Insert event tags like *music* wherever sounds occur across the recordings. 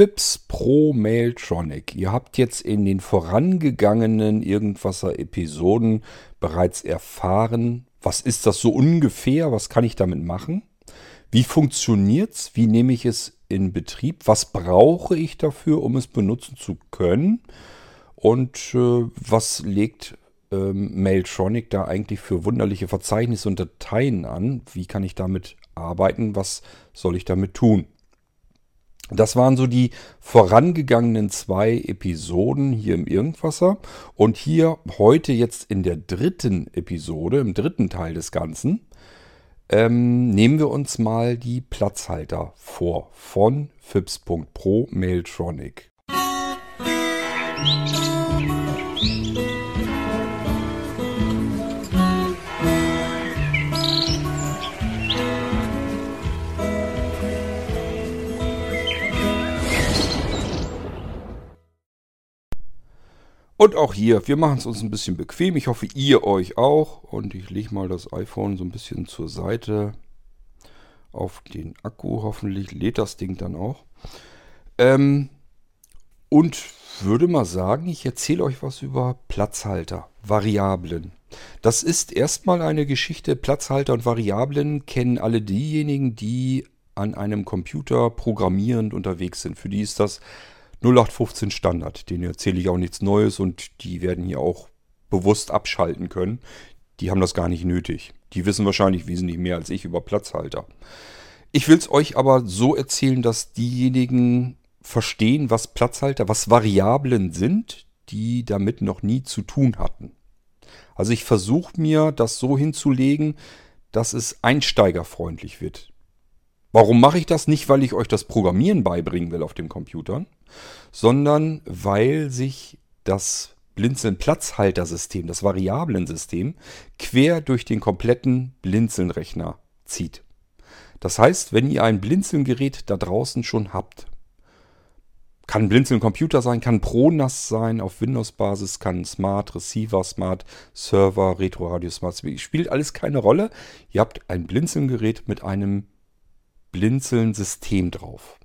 FIPS Pro Mailtronic. Ihr habt jetzt in den vorangegangenen Irgendwasser Episoden bereits erfahren, was ist das so ungefähr, was kann ich damit machen? Wie funktioniert's? Wie nehme ich es in Betrieb? Was brauche ich dafür, um es benutzen zu können? Und äh, was legt ähm, Mailtronic da eigentlich für wunderliche Verzeichnisse und Dateien an? Wie kann ich damit arbeiten? Was soll ich damit tun? Das waren so die vorangegangenen zwei Episoden hier im Irgendwasser. Und hier heute jetzt in der dritten Episode, im dritten Teil des Ganzen, ähm, nehmen wir uns mal die Platzhalter vor von fips.pro Mailtronic. Und auch hier, wir machen es uns ein bisschen bequem. Ich hoffe, ihr euch auch. Und ich lege mal das iPhone so ein bisschen zur Seite auf den Akku. Hoffentlich lädt das Ding dann auch. Ähm, und würde mal sagen, ich erzähle euch was über Platzhalter, Variablen. Das ist erstmal eine Geschichte. Platzhalter und Variablen kennen alle diejenigen, die an einem Computer programmierend unterwegs sind. Für die ist das 0815 Standard. Den erzähle ich auch nichts Neues und die werden hier auch bewusst abschalten können. Die haben das gar nicht nötig. Die wissen wahrscheinlich wesentlich mehr als ich über Platzhalter. Ich will es euch aber so erzählen, dass diejenigen verstehen, was Platzhalter, was Variablen sind, die damit noch nie zu tun hatten. Also ich versuche mir das so hinzulegen, dass es einsteigerfreundlich wird. Warum mache ich das? Nicht, weil ich euch das Programmieren beibringen will auf dem Computern, sondern weil sich das Blinzeln-Platzhaltersystem, das Variablensystem, quer durch den kompletten Blinzeln-Rechner zieht. Das heißt, wenn ihr ein Blinzeln-Gerät da draußen schon habt, kann Blinzeln-Computer sein, kann ProNAS sein auf Windows-Basis, kann Smart Receiver, Smart Server, Retro-Radio, Smart spielt alles keine Rolle. Ihr habt ein Blinzeln-Gerät mit einem Blinzeln-System drauf.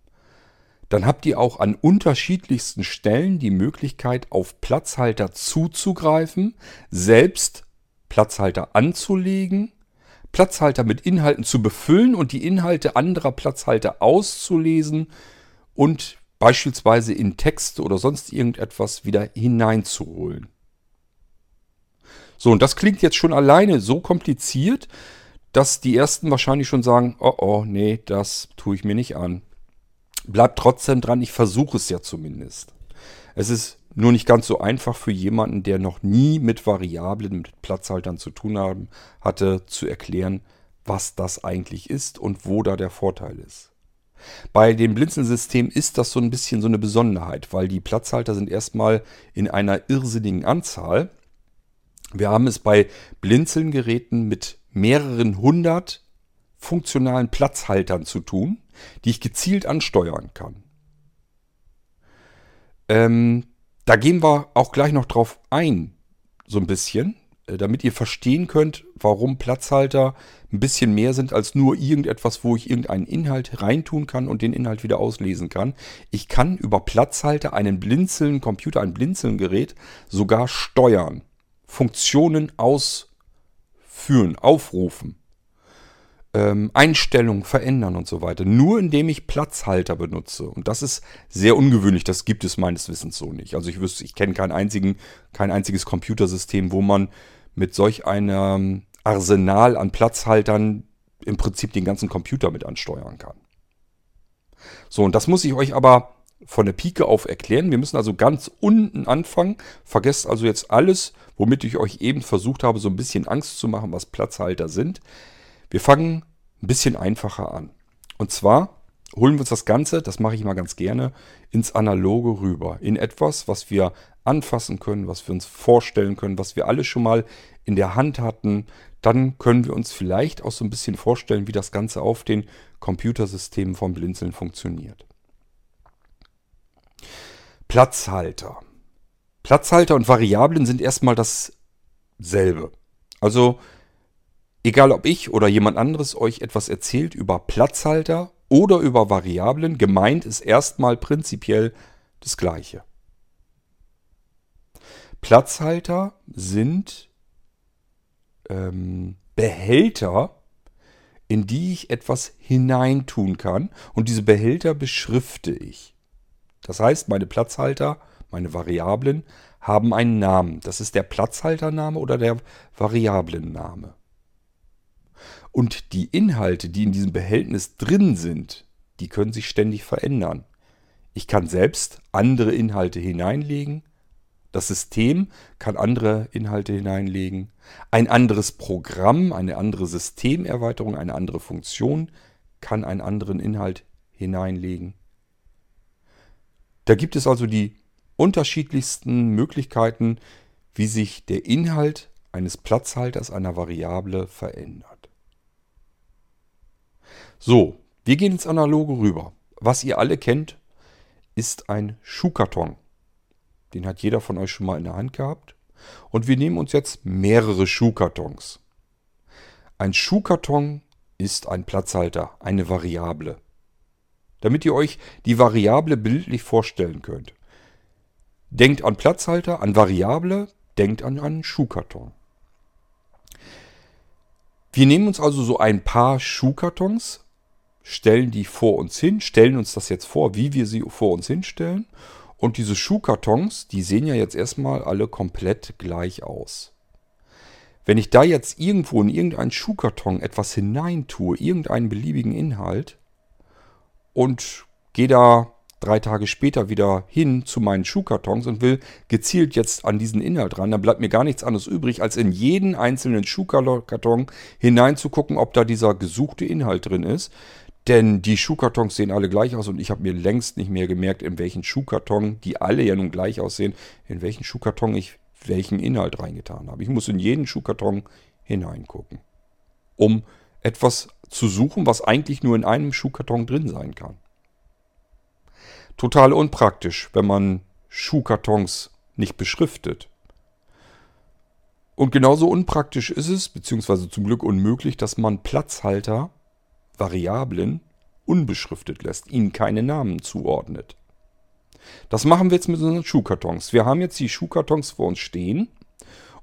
Dann habt ihr auch an unterschiedlichsten Stellen die Möglichkeit, auf Platzhalter zuzugreifen, selbst Platzhalter anzulegen, Platzhalter mit Inhalten zu befüllen und die Inhalte anderer Platzhalter auszulesen und beispielsweise in Text oder sonst irgendetwas wieder hineinzuholen. So, und das klingt jetzt schon alleine so kompliziert, dass die ersten wahrscheinlich schon sagen, oh oh, nee, das tue ich mir nicht an. Bleibt trotzdem dran, ich versuche es ja zumindest. Es ist nur nicht ganz so einfach für jemanden, der noch nie mit Variablen, mit Platzhaltern zu tun haben, hatte, zu erklären, was das eigentlich ist und wo da der Vorteil ist. Bei dem Blinzelsystem ist das so ein bisschen so eine Besonderheit, weil die Platzhalter sind erstmal in einer irrsinnigen Anzahl. Wir haben es bei Blinzelngeräten mit mehreren hundert funktionalen Platzhaltern zu tun, die ich gezielt ansteuern kann. Ähm, da gehen wir auch gleich noch drauf ein, so ein bisschen, äh, damit ihr verstehen könnt, warum Platzhalter ein bisschen mehr sind als nur irgendetwas, wo ich irgendeinen Inhalt reintun kann und den Inhalt wieder auslesen kann. Ich kann über Platzhalter einen Blinzeln, Computer, ein Blinzeln-Gerät sogar steuern, Funktionen aus führen, aufrufen, ähm, Einstellungen verändern und so weiter. Nur indem ich Platzhalter benutze. Und das ist sehr ungewöhnlich. Das gibt es meines Wissens so nicht. Also ich wüsste, ich kenne kein, kein einziges Computersystem, wo man mit solch einem Arsenal an Platzhaltern im Prinzip den ganzen Computer mit ansteuern kann. So, und das muss ich euch aber von der Pike auf erklären. Wir müssen also ganz unten anfangen. Vergesst also jetzt alles, womit ich euch eben versucht habe, so ein bisschen Angst zu machen, was Platzhalter sind. Wir fangen ein bisschen einfacher an. Und zwar holen wir uns das Ganze, das mache ich mal ganz gerne, ins Analoge rüber. In etwas, was wir anfassen können, was wir uns vorstellen können, was wir alle schon mal in der Hand hatten. Dann können wir uns vielleicht auch so ein bisschen vorstellen, wie das Ganze auf den Computersystemen vom Blinzeln funktioniert. Platzhalter. Platzhalter und Variablen sind erstmal dasselbe. Also egal ob ich oder jemand anderes euch etwas erzählt über Platzhalter oder über Variablen. Gemeint ist erstmal prinzipiell das Gleiche. Platzhalter sind ähm, Behälter, in die ich etwas hineintun kann. Und diese Behälter beschrifte ich. Das heißt, meine Platzhalter, meine Variablen haben einen Namen. Das ist der Platzhaltername oder der Variablenname. Und die Inhalte, die in diesem Behältnis drin sind, die können sich ständig verändern. Ich kann selbst andere Inhalte hineinlegen. Das System kann andere Inhalte hineinlegen. Ein anderes Programm, eine andere Systemerweiterung, eine andere Funktion kann einen anderen Inhalt hineinlegen. Da gibt es also die unterschiedlichsten Möglichkeiten, wie sich der Inhalt eines Platzhalters einer Variable verändert. So, wir gehen ins Analoge rüber. Was ihr alle kennt, ist ein Schuhkarton. Den hat jeder von euch schon mal in der Hand gehabt. Und wir nehmen uns jetzt mehrere Schuhkartons. Ein Schuhkarton ist ein Platzhalter, eine Variable. Damit ihr euch die Variable bildlich vorstellen könnt. Denkt an Platzhalter, an Variable, denkt an einen Schuhkarton. Wir nehmen uns also so ein paar Schuhkartons, stellen die vor uns hin, stellen uns das jetzt vor, wie wir sie vor uns hinstellen. Und diese Schuhkartons, die sehen ja jetzt erstmal alle komplett gleich aus. Wenn ich da jetzt irgendwo in irgendeinen Schuhkarton etwas hineintue, irgendeinen beliebigen Inhalt, und gehe da drei Tage später wieder hin zu meinen Schuhkartons und will gezielt jetzt an diesen Inhalt ran, dann bleibt mir gar nichts anderes übrig, als in jeden einzelnen Schuhkarton hineinzugucken, ob da dieser gesuchte Inhalt drin ist. Denn die Schuhkartons sehen alle gleich aus und ich habe mir längst nicht mehr gemerkt, in welchen Schuhkarton, die alle ja nun gleich aussehen, in welchen Schuhkarton ich welchen Inhalt reingetan habe. Ich muss in jeden Schuhkarton hineingucken, um etwas zu suchen, was eigentlich nur in einem Schuhkarton drin sein kann. Total unpraktisch, wenn man Schuhkartons nicht beschriftet. Und genauso unpraktisch ist es, beziehungsweise zum Glück unmöglich, dass man Platzhalter, Variablen, unbeschriftet lässt, ihnen keine Namen zuordnet. Das machen wir jetzt mit unseren Schuhkartons. Wir haben jetzt die Schuhkartons vor uns stehen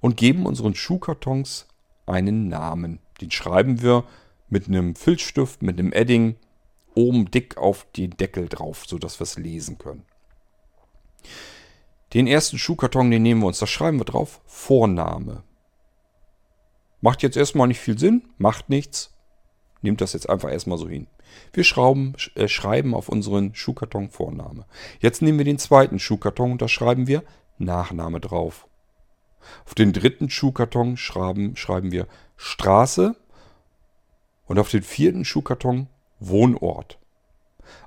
und geben unseren Schuhkartons einen Namen. Den schreiben wir mit einem Filzstift, mit einem Edding oben dick auf den Deckel drauf, sodass wir es lesen können. Den ersten Schuhkarton, den nehmen wir uns, da schreiben wir drauf Vorname. Macht jetzt erstmal nicht viel Sinn, macht nichts. Nehmt das jetzt einfach erstmal so hin. Wir schrauben, äh, schreiben auf unseren Schuhkarton Vorname. Jetzt nehmen wir den zweiten Schuhkarton und da schreiben wir Nachname drauf. Auf den dritten Schuhkarton schreiben, schreiben wir Straße und auf den vierten Schuhkarton Wohnort.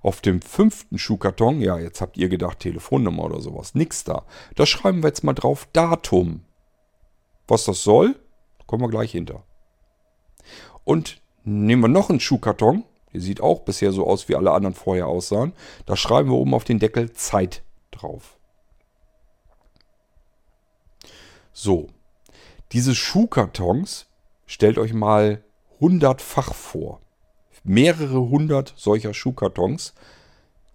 Auf dem fünften Schuhkarton, ja, jetzt habt ihr gedacht Telefonnummer oder sowas, nix da. Da schreiben wir jetzt mal drauf Datum. Was das soll, kommen wir gleich hinter. Und nehmen wir noch einen Schuhkarton, der sieht auch bisher so aus, wie alle anderen vorher aussahen. Da schreiben wir oben auf den Deckel Zeit drauf. So, diese Schuhkartons, stellt euch mal hundertfach vor mehrere hundert solcher Schuhkartons,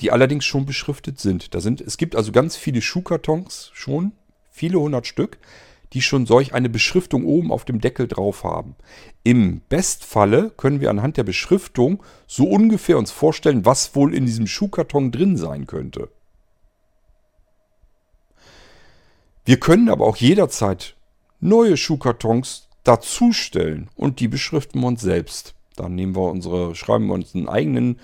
die allerdings schon beschriftet sind. Da sind. Es gibt also ganz viele Schuhkartons schon, viele hundert Stück, die schon solch eine Beschriftung oben auf dem Deckel drauf haben. Im Bestfalle können wir anhand der Beschriftung so ungefähr uns vorstellen, was wohl in diesem Schuhkarton drin sein könnte. Wir können aber auch jederzeit neue Schuhkartons dazustellen und die beschriften wir uns selbst. Dann nehmen wir unsere, schreiben wir uns einen eigenen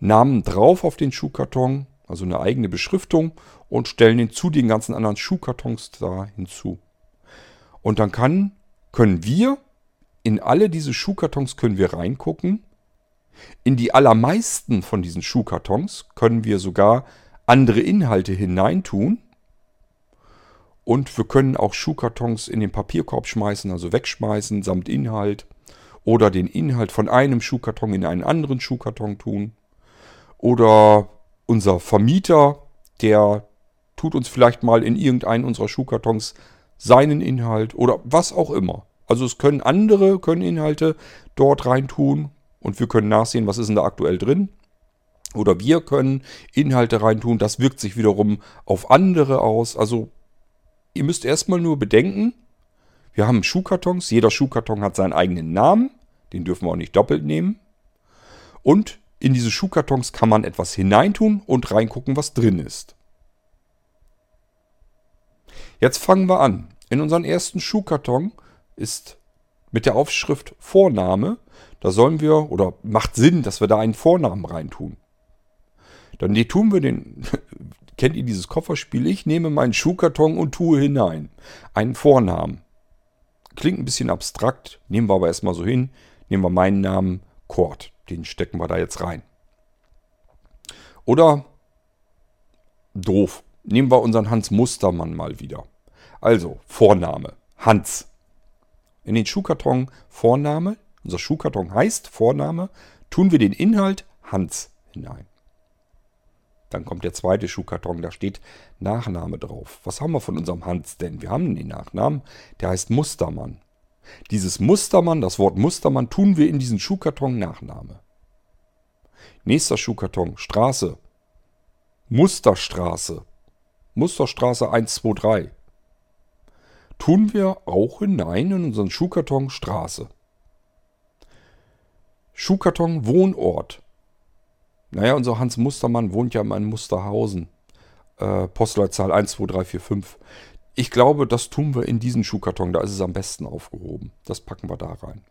Namen drauf auf den Schuhkarton, also eine eigene Beschriftung und stellen den zu den ganzen anderen Schuhkartons da hinzu. Und dann kann, können wir in alle diese Schuhkartons können wir reingucken. In die allermeisten von diesen Schuhkartons können wir sogar andere Inhalte hineintun. Und wir können auch Schuhkartons in den Papierkorb schmeißen, also wegschmeißen samt Inhalt oder den Inhalt von einem Schuhkarton in einen anderen Schuhkarton tun. Oder unser Vermieter, der tut uns vielleicht mal in irgendeinen unserer Schuhkartons seinen Inhalt oder was auch immer. Also es können andere, können Inhalte dort reintun und wir können nachsehen, was ist denn da aktuell drin. Oder wir können Inhalte reintun. Das wirkt sich wiederum auf andere aus. Also ihr müsst erstmal nur bedenken, wir haben Schuhkartons. Jeder Schuhkarton hat seinen eigenen Namen. Den dürfen wir auch nicht doppelt nehmen. Und in diese Schuhkartons kann man etwas hineintun und reingucken, was drin ist. Jetzt fangen wir an. In unseren ersten Schuhkarton ist mit der Aufschrift Vorname, da sollen wir, oder macht Sinn, dass wir da einen Vornamen reintun. Dann tun wir den, kennt ihr dieses Kofferspiel? Ich nehme meinen Schuhkarton und tue hinein. Einen Vornamen. Klingt ein bisschen abstrakt, nehmen wir aber erstmal so hin. Nehmen wir meinen Namen Kurt. Den stecken wir da jetzt rein. Oder doof. Nehmen wir unseren Hans Mustermann mal wieder. Also, Vorname. Hans. In den Schuhkarton Vorname. Unser Schuhkarton heißt Vorname. Tun wir den Inhalt Hans hinein. Dann kommt der zweite Schuhkarton, da steht Nachname drauf. Was haben wir von unserem Hans denn? Wir haben den Nachnamen, der heißt Mustermann. Dieses Mustermann, das Wort Mustermann, tun wir in diesen Schuhkarton Nachname. Nächster Schuhkarton, Straße. Musterstraße. Musterstraße 123. Tun wir auch hinein in unseren Schuhkarton Straße. Schuhkarton Wohnort. Naja, unser Hans Mustermann wohnt ja in Musterhausen. Äh, Postleitzahl 12345. Ich glaube, das tun wir in diesen Schuhkarton. Da ist es am besten aufgehoben. Das packen wir da rein.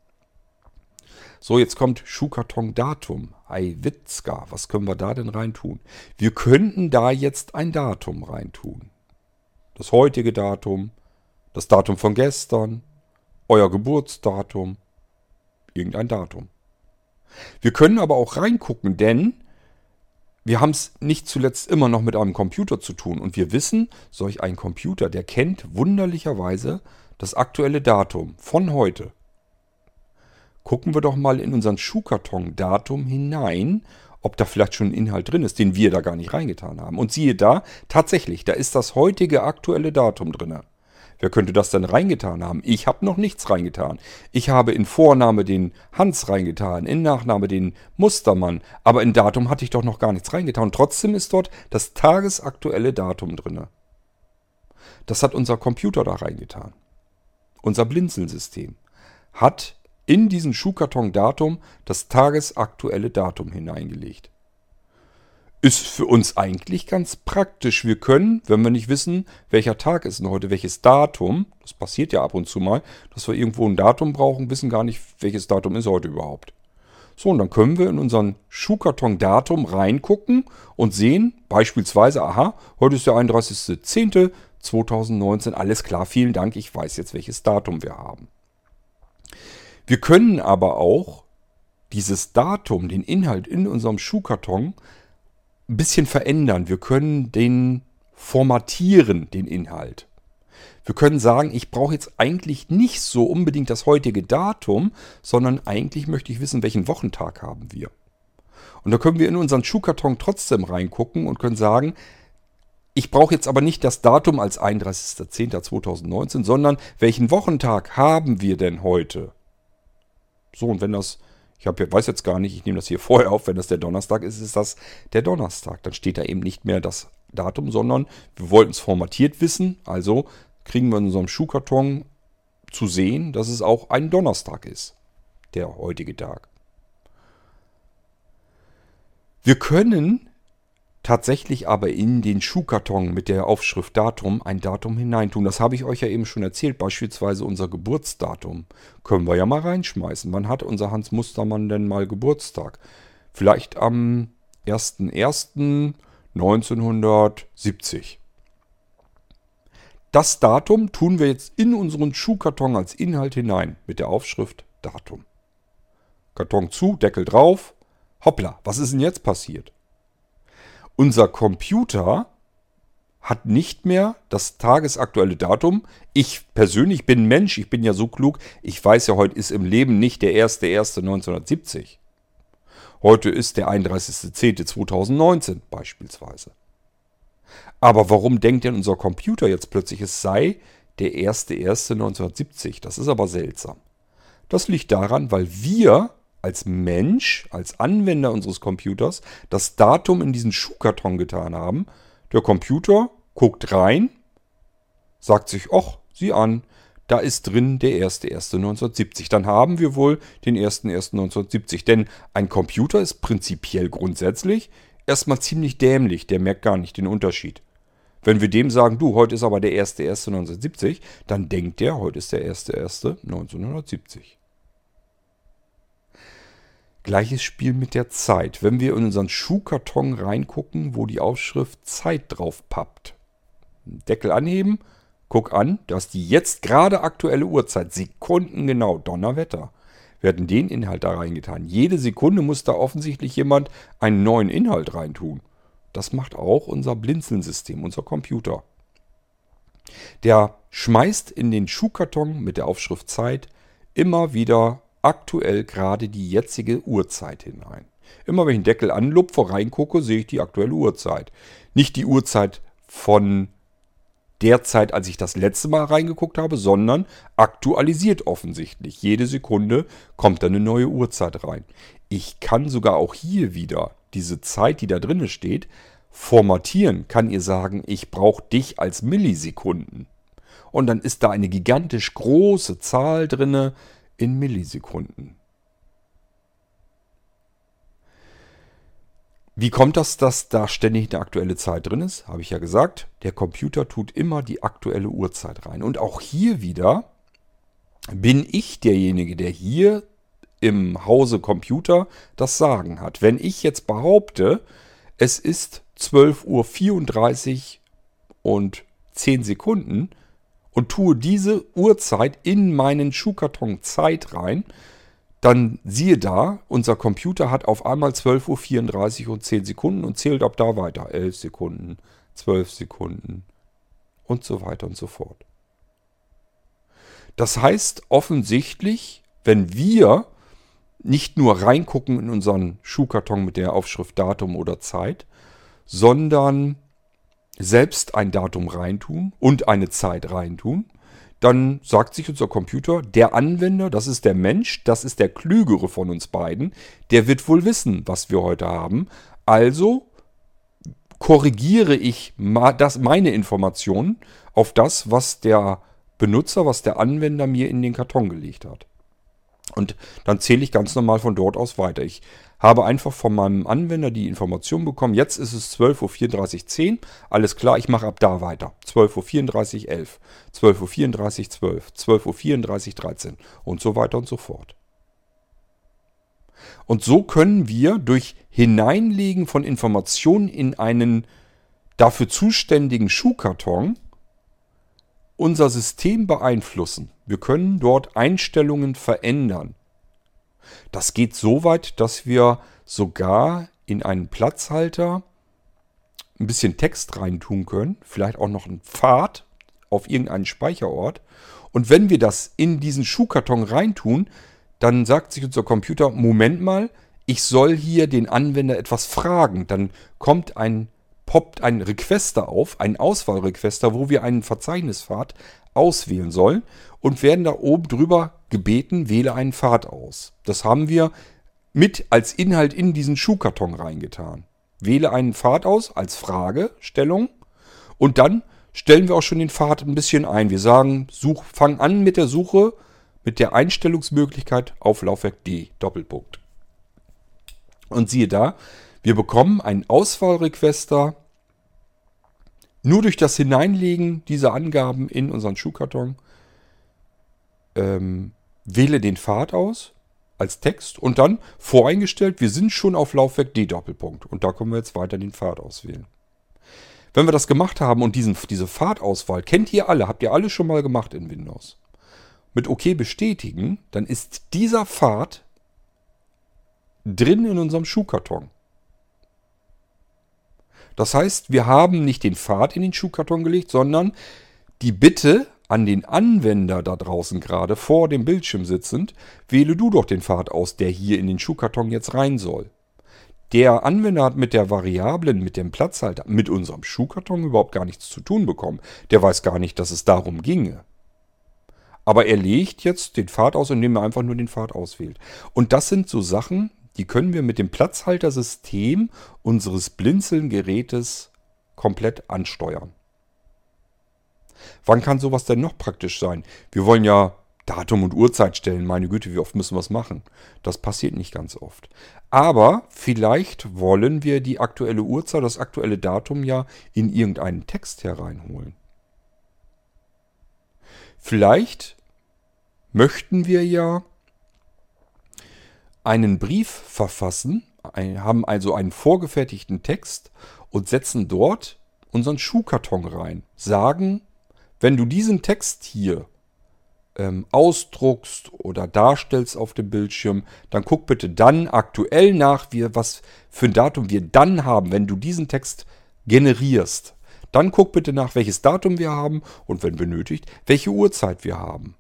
So, jetzt kommt Schuhkarton-Datum. Eiwitzka. Was können wir da denn reintun? Wir könnten da jetzt ein Datum reintun. Das heutige Datum, das Datum von gestern, euer Geburtsdatum, irgendein Datum. Wir können aber auch reingucken, denn wir haben es nicht zuletzt immer noch mit einem Computer zu tun und wir wissen, solch ein Computer, der kennt wunderlicherweise das aktuelle Datum von heute. Gucken wir doch mal in unseren Schuhkarton-Datum hinein, ob da vielleicht schon ein Inhalt drin ist, den wir da gar nicht reingetan haben. Und siehe da, tatsächlich, da ist das heutige aktuelle Datum drin. Wer könnte das denn reingetan haben? Ich habe noch nichts reingetan. Ich habe in Vorname den Hans reingetan, in Nachname den Mustermann, aber in Datum hatte ich doch noch gar nichts reingetan. trotzdem ist dort das tagesaktuelle Datum drin. Das hat unser Computer da reingetan. Unser Blinzelsystem hat in diesen Schuhkarton Datum das tagesaktuelle Datum hineingelegt ist für uns eigentlich ganz praktisch. Wir können, wenn wir nicht wissen, welcher Tag ist denn heute, welches Datum, das passiert ja ab und zu mal, dass wir irgendwo ein Datum brauchen, wissen gar nicht, welches Datum ist heute überhaupt. So, und dann können wir in unseren Schuhkarton-Datum reingucken und sehen, beispielsweise, aha, heute ist der 31.10.2019, alles klar, vielen Dank, ich weiß jetzt, welches Datum wir haben. Wir können aber auch dieses Datum, den Inhalt in unserem Schuhkarton ein bisschen verändern. Wir können den formatieren, den Inhalt. Wir können sagen, ich brauche jetzt eigentlich nicht so unbedingt das heutige Datum, sondern eigentlich möchte ich wissen, welchen Wochentag haben wir. Und da können wir in unseren Schuhkarton trotzdem reingucken und können sagen, ich brauche jetzt aber nicht das Datum als 31.10.2019, sondern welchen Wochentag haben wir denn heute? So, und wenn das ich hab, weiß jetzt gar nicht, ich nehme das hier *laughs* vorher auf, wenn das der Donnerstag ist, ist das der Donnerstag. Dann steht da eben nicht mehr das Datum, sondern wir wollten es formatiert wissen. Also kriegen wir in unserem Schuhkarton zu sehen, dass es auch ein Donnerstag ist, der heutige Tag. Wir können tatsächlich aber in den Schuhkarton mit der Aufschrift Datum ein Datum hineintun. Das habe ich euch ja eben schon erzählt. Beispielsweise unser Geburtsdatum. Können wir ja mal reinschmeißen. Wann hat unser Hans Mustermann denn mal Geburtstag? Vielleicht am 01.01.1970. Das Datum tun wir jetzt in unseren Schuhkarton als Inhalt hinein mit der Aufschrift Datum. Karton zu, Deckel drauf. Hoppla, was ist denn jetzt passiert? Unser Computer hat nicht mehr das tagesaktuelle Datum. Ich persönlich bin Mensch, ich bin ja so klug, ich weiß ja, heute ist im Leben nicht der 1.1.1970. Heute ist der 31.10.2019 beispielsweise. Aber warum denkt denn unser Computer jetzt plötzlich, es sei der 1.1.1970? Das ist aber seltsam. Das liegt daran, weil wir als Mensch, als Anwender unseres Computers das Datum in diesen Schuhkarton getan haben. Der Computer guckt rein, sagt sich, ach, sieh an, da ist drin der 1.1.1970. Dann haben wir wohl den 1.1.1970. Denn ein Computer ist prinzipiell grundsätzlich erstmal ziemlich dämlich. Der merkt gar nicht den Unterschied. Wenn wir dem sagen, du, heute ist aber der 1.1.1970, dann denkt der, heute ist der 1.1.1970. Gleiches Spiel mit der Zeit. Wenn wir in unseren Schuhkarton reingucken, wo die Aufschrift Zeit drauf pappt. Deckel anheben, guck an, da ist die jetzt gerade aktuelle Uhrzeit, sekundengenau, Donnerwetter. Wir hatten den Inhalt da reingetan. Jede Sekunde muss da offensichtlich jemand einen neuen Inhalt reintun. Das macht auch unser Blinzeln-System, unser Computer. Der schmeißt in den Schuhkarton mit der Aufschrift Zeit immer wieder aktuell gerade die jetzige Uhrzeit hinein. Immer wenn ich den Deckel anlupfe, reingucke, sehe ich die aktuelle Uhrzeit. Nicht die Uhrzeit von der Zeit, als ich das letzte Mal reingeguckt habe, sondern aktualisiert offensichtlich. Jede Sekunde kommt da eine neue Uhrzeit rein. Ich kann sogar auch hier wieder diese Zeit, die da drin steht, formatieren. Kann ihr sagen, ich brauche dich als Millisekunden. Und dann ist da eine gigantisch große Zahl drinne, in Millisekunden. Wie kommt das, dass da ständig eine aktuelle Zeit drin ist? Habe ich ja gesagt. Der Computer tut immer die aktuelle Uhrzeit rein. Und auch hier wieder bin ich derjenige, der hier im Hause Computer das Sagen hat. Wenn ich jetzt behaupte, es ist 12.34 Uhr und 10 Sekunden, und tue diese Uhrzeit in meinen Schuhkarton Zeit rein, dann siehe da, unser Computer hat auf einmal 12.34 Uhr und 10 Sekunden und zählt ab da weiter. 11 Sekunden, 12 Sekunden und so weiter und so fort. Das heißt offensichtlich, wenn wir nicht nur reingucken in unseren Schuhkarton mit der Aufschrift Datum oder Zeit, sondern selbst ein Datum reintun und eine Zeit reintun, dann sagt sich unser Computer, der Anwender, das ist der Mensch, das ist der klügere von uns beiden, der wird wohl wissen, was wir heute haben. Also korrigiere ich das, meine Informationen auf das, was der Benutzer, was der Anwender mir in den Karton gelegt hat. Und dann zähle ich ganz normal von dort aus weiter. Ich habe einfach von meinem Anwender die Information bekommen, jetzt ist es 12.34 Uhr, alles klar, ich mache ab da weiter. 12.34 Uhr 11, 12.34 Uhr 12, 12.34 Uhr 13 und so weiter und so fort. Und so können wir durch Hineinlegen von Informationen in einen dafür zuständigen Schuhkarton unser System beeinflussen. Wir können dort Einstellungen verändern. Das geht so weit, dass wir sogar in einen Platzhalter ein bisschen Text reintun können, vielleicht auch noch einen Pfad auf irgendeinen Speicherort. Und wenn wir das in diesen Schuhkarton reintun, dann sagt sich unser Computer, Moment mal, ich soll hier den Anwender etwas fragen. Dann kommt ein, poppt ein Requester auf, ein Auswahlrequester, wo wir einen Verzeichnispfad auswählen sollen und werden da oben drüber gebeten, wähle einen Pfad aus. Das haben wir mit als Inhalt in diesen Schuhkarton reingetan. Wähle einen Pfad aus als Fragestellung und dann stellen wir auch schon den Pfad ein bisschen ein. Wir sagen, such, fang an mit der Suche mit der Einstellungsmöglichkeit auf Laufwerk D, Doppelpunkt. Und siehe da, wir bekommen einen Auswahlrequester nur durch das Hineinlegen dieser Angaben in unseren Schuhkarton ähm, wähle den Pfad aus als Text und dann voreingestellt, wir sind schon auf Laufwerk D Doppelpunkt und da können wir jetzt weiter den Pfad auswählen. Wenn wir das gemacht haben und diesen, diese Pfadauswahl kennt ihr alle, habt ihr alle schon mal gemacht in Windows. Mit OK bestätigen, dann ist dieser Pfad drin in unserem Schuhkarton. Das heißt, wir haben nicht den Pfad in den Schuhkarton gelegt, sondern die Bitte an den Anwender da draußen gerade vor dem Bildschirm sitzend, wähle du doch den Pfad aus, der hier in den Schuhkarton jetzt rein soll. Der Anwender hat mit der Variablen, mit dem Platzhalter, mit unserem Schuhkarton überhaupt gar nichts zu tun bekommen. Der weiß gar nicht, dass es darum ginge. Aber er legt jetzt den Pfad aus, indem er einfach nur den Pfad auswählt. Und das sind so Sachen, die können wir mit dem Platzhaltersystem unseres Blinzeln-Gerätes komplett ansteuern. Wann kann sowas denn noch praktisch sein? Wir wollen ja Datum und Uhrzeit stellen. Meine Güte, wie oft müssen wir es machen? Das passiert nicht ganz oft. Aber vielleicht wollen wir die aktuelle Uhrzeit, das aktuelle Datum ja in irgendeinen Text hereinholen. Vielleicht möchten wir ja einen Brief verfassen, haben also einen vorgefertigten Text und setzen dort unseren Schuhkarton rein. Sagen, wenn du diesen Text hier ähm, ausdruckst oder darstellst auf dem Bildschirm, dann guck bitte dann aktuell nach, wie, was für ein Datum wir dann haben, wenn du diesen Text generierst. Dann guck bitte nach, welches Datum wir haben und wenn benötigt, welche Uhrzeit wir haben.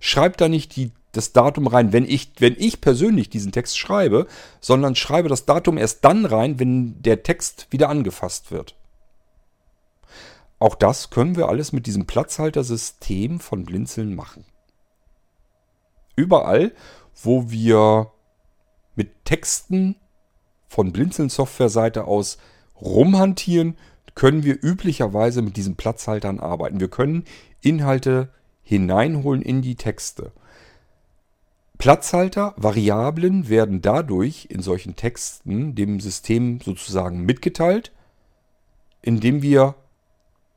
Schreib da nicht die, das Datum rein, wenn ich, wenn ich persönlich diesen Text schreibe, sondern schreibe das Datum erst dann rein, wenn der Text wieder angefasst wird. Auch das können wir alles mit diesem Platzhaltersystem von Blinzeln machen. Überall, wo wir mit Texten von Blinzeln Software-Seite aus rumhantieren, können wir üblicherweise mit diesen Platzhaltern arbeiten. Wir können Inhalte hineinholen in die Texte. Platzhalter, Variablen werden dadurch in solchen Texten dem System sozusagen mitgeteilt, indem wir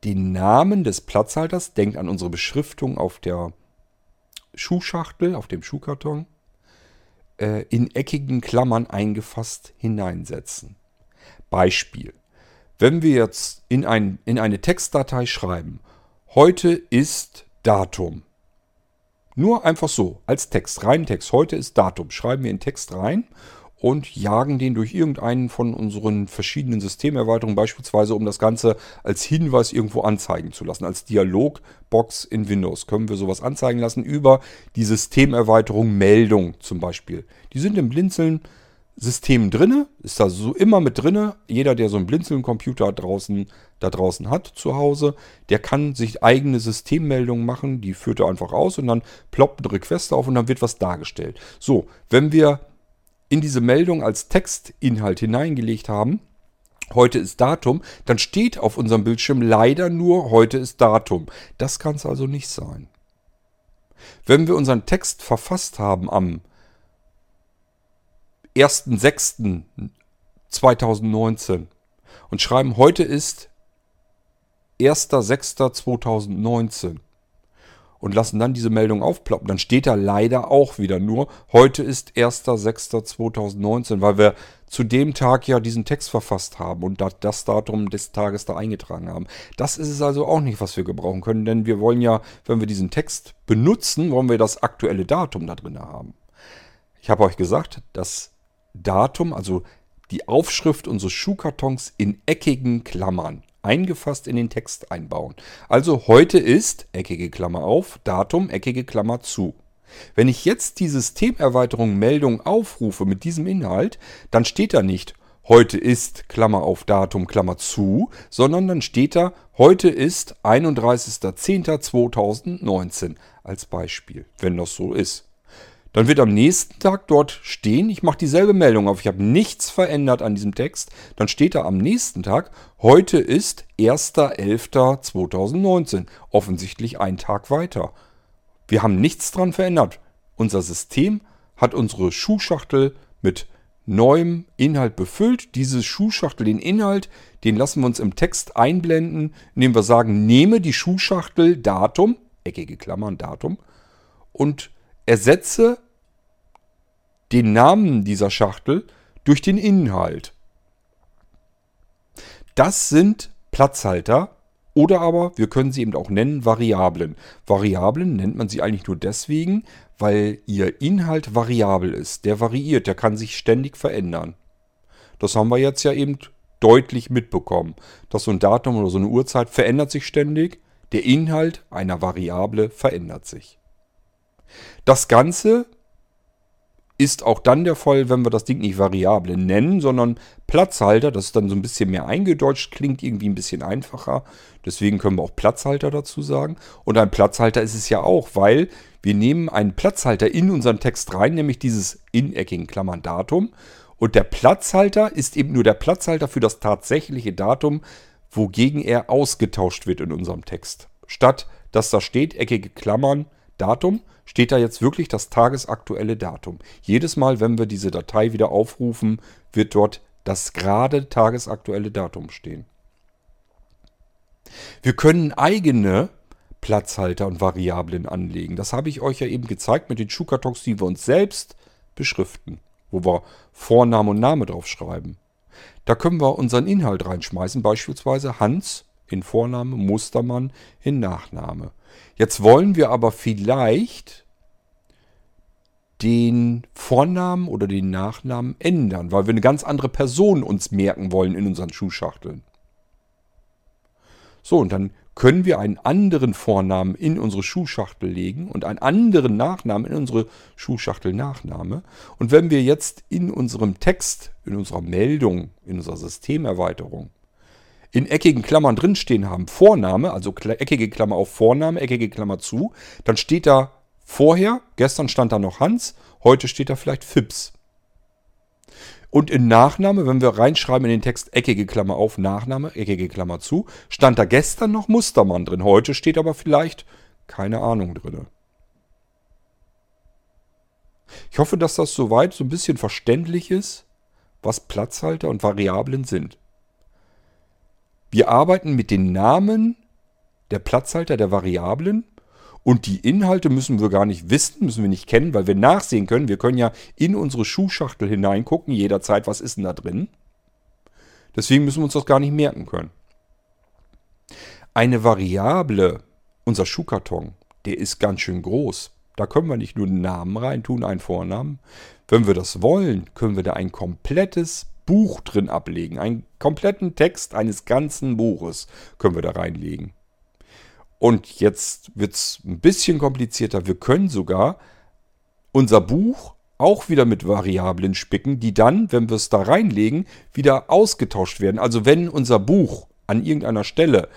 den Namen des Platzhalters, denkt an unsere Beschriftung auf der Schuhschachtel, auf dem Schuhkarton, äh, in eckigen Klammern eingefasst hineinsetzen. Beispiel. Wenn wir jetzt in, ein, in eine Textdatei schreiben, heute ist Datum. Nur einfach so, als Text, rein Text. Heute ist Datum. Schreiben wir in Text rein und jagen den durch irgendeinen von unseren verschiedenen Systemerweiterungen, beispielsweise um das Ganze als Hinweis irgendwo anzeigen zu lassen. Als Dialogbox in Windows können wir sowas anzeigen lassen über die Systemerweiterung Meldung zum Beispiel. Die sind im Blinzeln System drinne, ist da so immer mit drinne. Jeder, der so einen Blinzeln-Computer draußen, da draußen hat zu Hause, der kann sich eigene Systemmeldungen machen. Die führt er einfach aus und dann ploppt ein Request auf und dann wird was dargestellt. So, wenn wir in diese Meldung als Textinhalt hineingelegt haben, heute ist Datum, dann steht auf unserem Bildschirm leider nur heute ist Datum. Das kann es also nicht sein. Wenn wir unseren Text verfasst haben am 1.6.2019 und schreiben, heute ist 1.6.2019 und lassen dann diese Meldung aufploppen, dann steht da leider auch wieder nur, heute ist 1.6.2019, weil wir zu dem Tag ja diesen Text verfasst haben und das Datum des Tages da eingetragen haben. Das ist es also auch nicht, was wir gebrauchen können, denn wir wollen ja, wenn wir diesen Text benutzen, wollen wir das aktuelle Datum da drin haben. Ich habe euch gesagt, dass Datum, also die Aufschrift unseres Schuhkartons in eckigen Klammern eingefasst in den Text einbauen. Also heute ist, eckige Klammer auf, Datum, eckige Klammer zu. Wenn ich jetzt die Systemerweiterung Meldung aufrufe mit diesem Inhalt, dann steht da nicht heute ist, Klammer auf Datum, Klammer zu, sondern dann steht da heute ist 31.10.2019 als Beispiel, wenn das so ist. Dann wird am nächsten Tag dort stehen, ich mache dieselbe Meldung auf, ich habe nichts verändert an diesem Text. Dann steht da am nächsten Tag, heute ist 1.11.2019. Offensichtlich ein Tag weiter. Wir haben nichts dran verändert. Unser System hat unsere Schuhschachtel mit neuem Inhalt befüllt. Diese Schuhschachtel, den Inhalt, den lassen wir uns im Text einblenden, indem wir sagen, nehme die Schuhschachtel Datum, eckige Klammern Datum, und ersetze den Namen dieser Schachtel durch den Inhalt. Das sind Platzhalter oder aber, wir können sie eben auch nennen, Variablen. Variablen nennt man sie eigentlich nur deswegen, weil ihr Inhalt variabel ist. Der variiert, der kann sich ständig verändern. Das haben wir jetzt ja eben deutlich mitbekommen. Dass so ein Datum oder so eine Uhrzeit verändert sich ständig. Der Inhalt einer Variable verändert sich. Das Ganze ist auch dann der Fall, wenn wir das Ding nicht Variable nennen, sondern Platzhalter. Das ist dann so ein bisschen mehr eingedeutscht, klingt irgendwie ein bisschen einfacher. Deswegen können wir auch Platzhalter dazu sagen. Und ein Platzhalter ist es ja auch, weil wir nehmen einen Platzhalter in unseren Text rein, nämlich dieses ineckigen Klammern Datum. Und der Platzhalter ist eben nur der Platzhalter für das tatsächliche Datum, wogegen er ausgetauscht wird in unserem Text. Statt dass da steht, eckige Klammern, Datum, steht da jetzt wirklich das tagesaktuelle Datum. Jedes Mal, wenn wir diese Datei wieder aufrufen, wird dort das gerade tagesaktuelle Datum stehen. Wir können eigene Platzhalter und Variablen anlegen. Das habe ich euch ja eben gezeigt mit den Schuhkartons, die wir uns selbst beschriften, wo wir Vorname und Name draufschreiben. Da können wir unseren Inhalt reinschmeißen, beispielsweise Hans in Vorname, Mustermann in Nachname. Jetzt wollen wir aber vielleicht den Vornamen oder den Nachnamen ändern, weil wir eine ganz andere Person uns merken wollen in unseren Schuhschachteln. So, und dann können wir einen anderen Vornamen in unsere Schuhschachtel legen und einen anderen Nachnamen in unsere Schuhschachtel Nachname. Und wenn wir jetzt in unserem Text, in unserer Meldung, in unserer Systemerweiterung in eckigen Klammern drinstehen haben, Vorname, also eckige Klammer auf Vorname, eckige Klammer zu, dann steht da vorher, gestern stand da noch Hans, heute steht da vielleicht Fips. Und in Nachname, wenn wir reinschreiben in den Text eckige Klammer auf, Nachname, eckige Klammer zu, stand da gestern noch Mustermann drin. Heute steht aber vielleicht keine Ahnung drin. Ich hoffe, dass das soweit so ein bisschen verständlich ist, was Platzhalter und Variablen sind. Wir arbeiten mit den Namen der Platzhalter der Variablen und die Inhalte müssen wir gar nicht wissen, müssen wir nicht kennen, weil wir nachsehen können. Wir können ja in unsere Schuhschachtel hineingucken, jederzeit, was ist denn da drin. Deswegen müssen wir uns das gar nicht merken können. Eine Variable, unser Schuhkarton, der ist ganz schön groß. Da können wir nicht nur einen Namen reintun, einen Vornamen. Wenn wir das wollen, können wir da ein komplettes Buch drin ablegen. Einen kompletten Text eines ganzen Buches können wir da reinlegen. Und jetzt wird es ein bisschen komplizierter. Wir können sogar unser Buch auch wieder mit Variablen spicken, die dann, wenn wir es da reinlegen, wieder ausgetauscht werden. Also wenn unser Buch an irgendeiner Stelle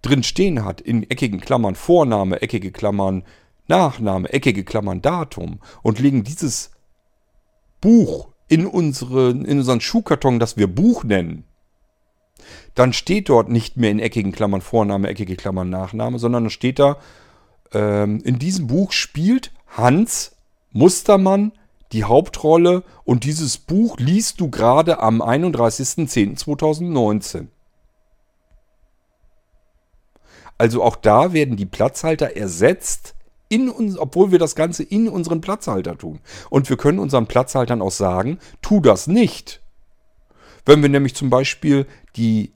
drin stehen hat, in eckigen Klammern Vorname, eckige Klammern Nachname, eckige Klammern Datum und legen dieses Buch in, unsere, in unseren Schuhkarton, das wir Buch nennen, dann steht dort nicht mehr in eckigen Klammern Vorname, eckige Klammern Nachname, sondern dann steht da, ähm, in diesem Buch spielt Hans Mustermann die Hauptrolle und dieses Buch liest du gerade am 31.10.2019. Also auch da werden die Platzhalter ersetzt in uns, obwohl wir das Ganze in unseren Platzhalter tun. Und wir können unseren Platzhaltern auch sagen, tu das nicht. Wenn wir nämlich zum Beispiel die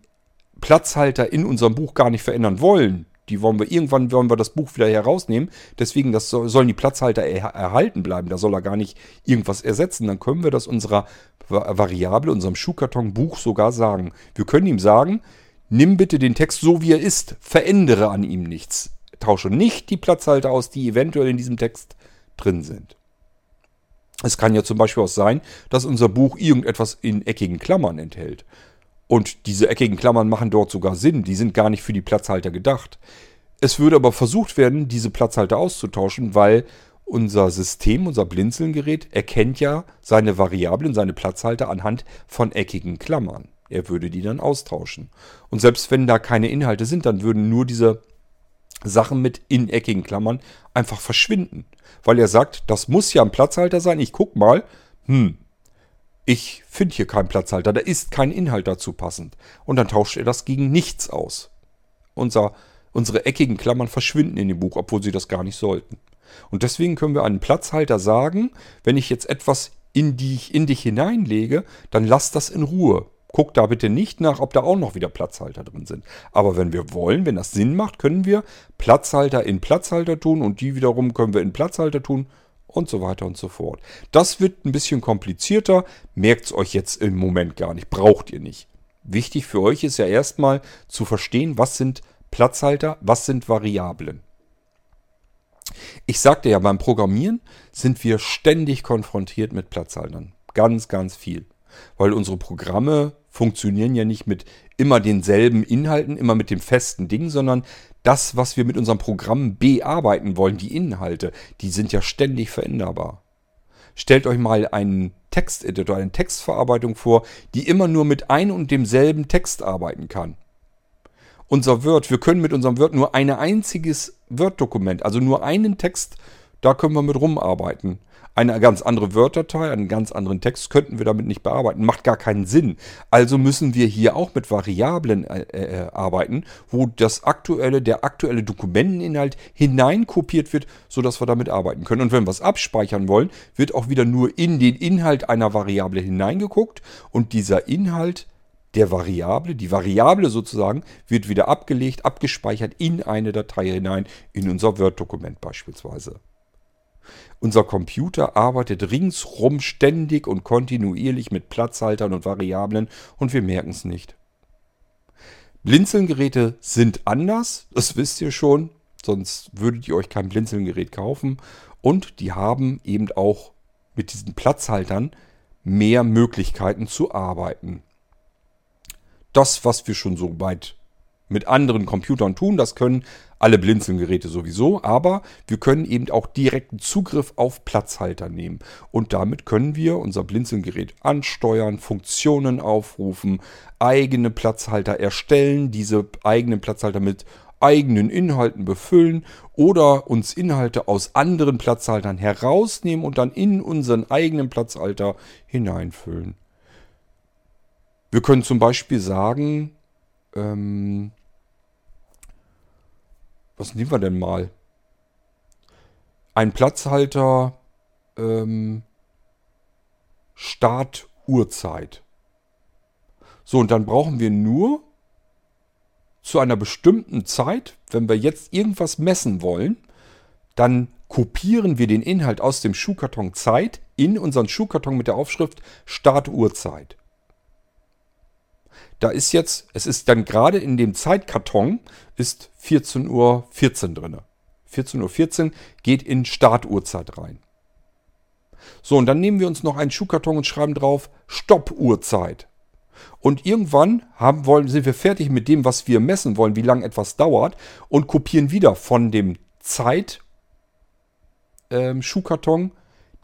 Platzhalter in unserem Buch gar nicht verändern wollen, die wollen wir irgendwann wollen wir das Buch wieder herausnehmen. Deswegen das soll, sollen die Platzhalter er, erhalten bleiben. Da soll er gar nicht irgendwas ersetzen. Dann können wir das unserer Variable, unserem Schuhkarton Buch sogar sagen. Wir können ihm sagen, nimm bitte den Text so wie er ist, verändere an ihm nichts tausche nicht die Platzhalter aus, die eventuell in diesem Text drin sind. Es kann ja zum Beispiel auch sein, dass unser Buch irgendetwas in eckigen Klammern enthält. Und diese eckigen Klammern machen dort sogar Sinn. Die sind gar nicht für die Platzhalter gedacht. Es würde aber versucht werden, diese Platzhalter auszutauschen, weil unser System, unser Blinzelgerät, erkennt ja seine Variablen, seine Platzhalter anhand von eckigen Klammern. Er würde die dann austauschen. Und selbst wenn da keine Inhalte sind, dann würden nur diese Sachen mit in eckigen Klammern einfach verschwinden. Weil er sagt, das muss ja ein Platzhalter sein. Ich guck mal, hm, ich finde hier keinen Platzhalter, da ist kein Inhalt dazu passend. Und dann tauscht er das gegen nichts aus. Unser, unsere eckigen Klammern verschwinden in dem Buch, obwohl sie das gar nicht sollten. Und deswegen können wir einen Platzhalter sagen, wenn ich jetzt etwas in, die, in dich hineinlege, dann lass das in Ruhe. Guck da bitte nicht nach, ob da auch noch wieder Platzhalter drin sind. Aber wenn wir wollen, wenn das Sinn macht, können wir Platzhalter in Platzhalter tun und die wiederum können wir in Platzhalter tun und so weiter und so fort. Das wird ein bisschen komplizierter, merkt es euch jetzt im Moment gar nicht, braucht ihr nicht. Wichtig für euch ist ja erstmal zu verstehen, was sind Platzhalter, was sind Variablen. Ich sagte ja, beim Programmieren sind wir ständig konfrontiert mit Platzhaltern. Ganz, ganz viel. Weil unsere Programme funktionieren ja nicht mit immer denselben Inhalten, immer mit dem festen Ding, sondern das, was wir mit unserem Programm bearbeiten wollen, die Inhalte, die sind ja ständig veränderbar. Stellt euch mal einen Texteditor, eine Textverarbeitung vor, die immer nur mit ein und demselben Text arbeiten kann. Unser Word, wir können mit unserem Word nur ein einziges Word-Dokument, also nur einen Text, da können wir mit rumarbeiten. Eine ganz andere Word-Datei, einen ganz anderen Text könnten wir damit nicht bearbeiten. Macht gar keinen Sinn. Also müssen wir hier auch mit Variablen äh, äh, arbeiten, wo das aktuelle, der aktuelle Dokumenteninhalt hineinkopiert wird, sodass wir damit arbeiten können. Und wenn wir es abspeichern wollen, wird auch wieder nur in den Inhalt einer Variable hineingeguckt und dieser Inhalt der Variable, die Variable sozusagen, wird wieder abgelegt, abgespeichert in eine Datei hinein, in unser Word-Dokument beispielsweise. Unser Computer arbeitet ringsrum ständig und kontinuierlich mit Platzhaltern und Variablen und wir merken es nicht. Blinzelgeräte sind anders, das wisst ihr schon, sonst würdet ihr euch kein Blinzelgerät kaufen. Und die haben eben auch mit diesen Platzhaltern mehr Möglichkeiten zu arbeiten. Das, was wir schon so weit mit anderen Computern tun. Das können alle Blinzelgeräte sowieso, aber wir können eben auch direkten Zugriff auf Platzhalter nehmen. Und damit können wir unser Blinzelgerät ansteuern, Funktionen aufrufen, eigene Platzhalter erstellen, diese eigenen Platzhalter mit eigenen Inhalten befüllen oder uns Inhalte aus anderen Platzhaltern herausnehmen und dann in unseren eigenen Platzhalter hineinfüllen. Wir können zum Beispiel sagen, ähm, was nehmen wir denn mal? Ein Platzhalter ähm, Start. So, und dann brauchen wir nur zu einer bestimmten Zeit, wenn wir jetzt irgendwas messen wollen, dann kopieren wir den Inhalt aus dem Schuhkarton Zeit in unseren Schuhkarton mit der Aufschrift Start Uhrzeit. Da ist jetzt, es ist dann gerade in dem Zeitkarton, ist 14.14 Uhr 14 drin. 14.14 Uhr 14 geht in Startuhrzeit rein. So, und dann nehmen wir uns noch einen Schuhkarton und schreiben drauf Stoppuhrzeit. Und irgendwann haben wollen, sind wir fertig mit dem, was wir messen wollen, wie lange etwas dauert, und kopieren wieder von dem Zeit ähm,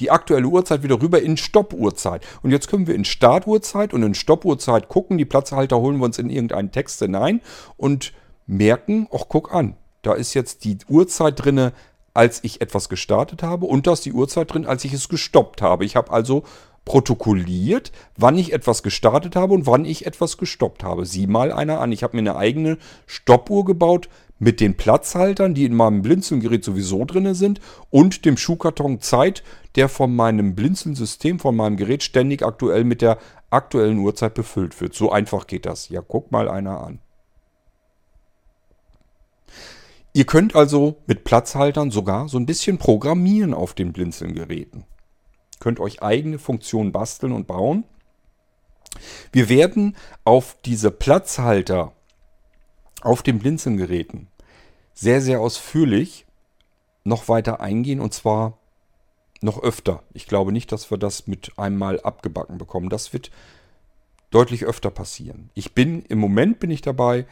die aktuelle Uhrzeit wieder rüber in Stoppuhrzeit. Und jetzt können wir in Startuhrzeit und in Stoppuhrzeit gucken. Die Platzhalter holen wir uns in irgendeinen Text hinein und merken, ach guck an, da ist jetzt die Uhrzeit drinne, als ich etwas gestartet habe und da ist die Uhrzeit drin, als ich es gestoppt habe. Ich habe also protokolliert, wann ich etwas gestartet habe und wann ich etwas gestoppt habe. Sieh mal einer an. Ich habe mir eine eigene Stoppuhr gebaut mit den Platzhaltern, die in meinem Blinzelgerät sowieso drin sind und dem Schuhkarton Zeit, der von meinem Blinzeln-System, von meinem Gerät ständig aktuell mit der aktuellen Uhrzeit befüllt wird. So einfach geht das. Ja, guck mal einer an. Ihr könnt also mit Platzhaltern sogar so ein bisschen programmieren auf den Blinzeln-Geräten. Könnt euch eigene Funktionen basteln und bauen. Wir werden auf diese Platzhalter auf den Blinzelgeräten sehr, sehr ausführlich noch weiter eingehen und zwar noch öfter. Ich glaube nicht, dass wir das mit einmal abgebacken bekommen. Das wird deutlich öfter passieren. Ich bin im Moment bin ich dabei,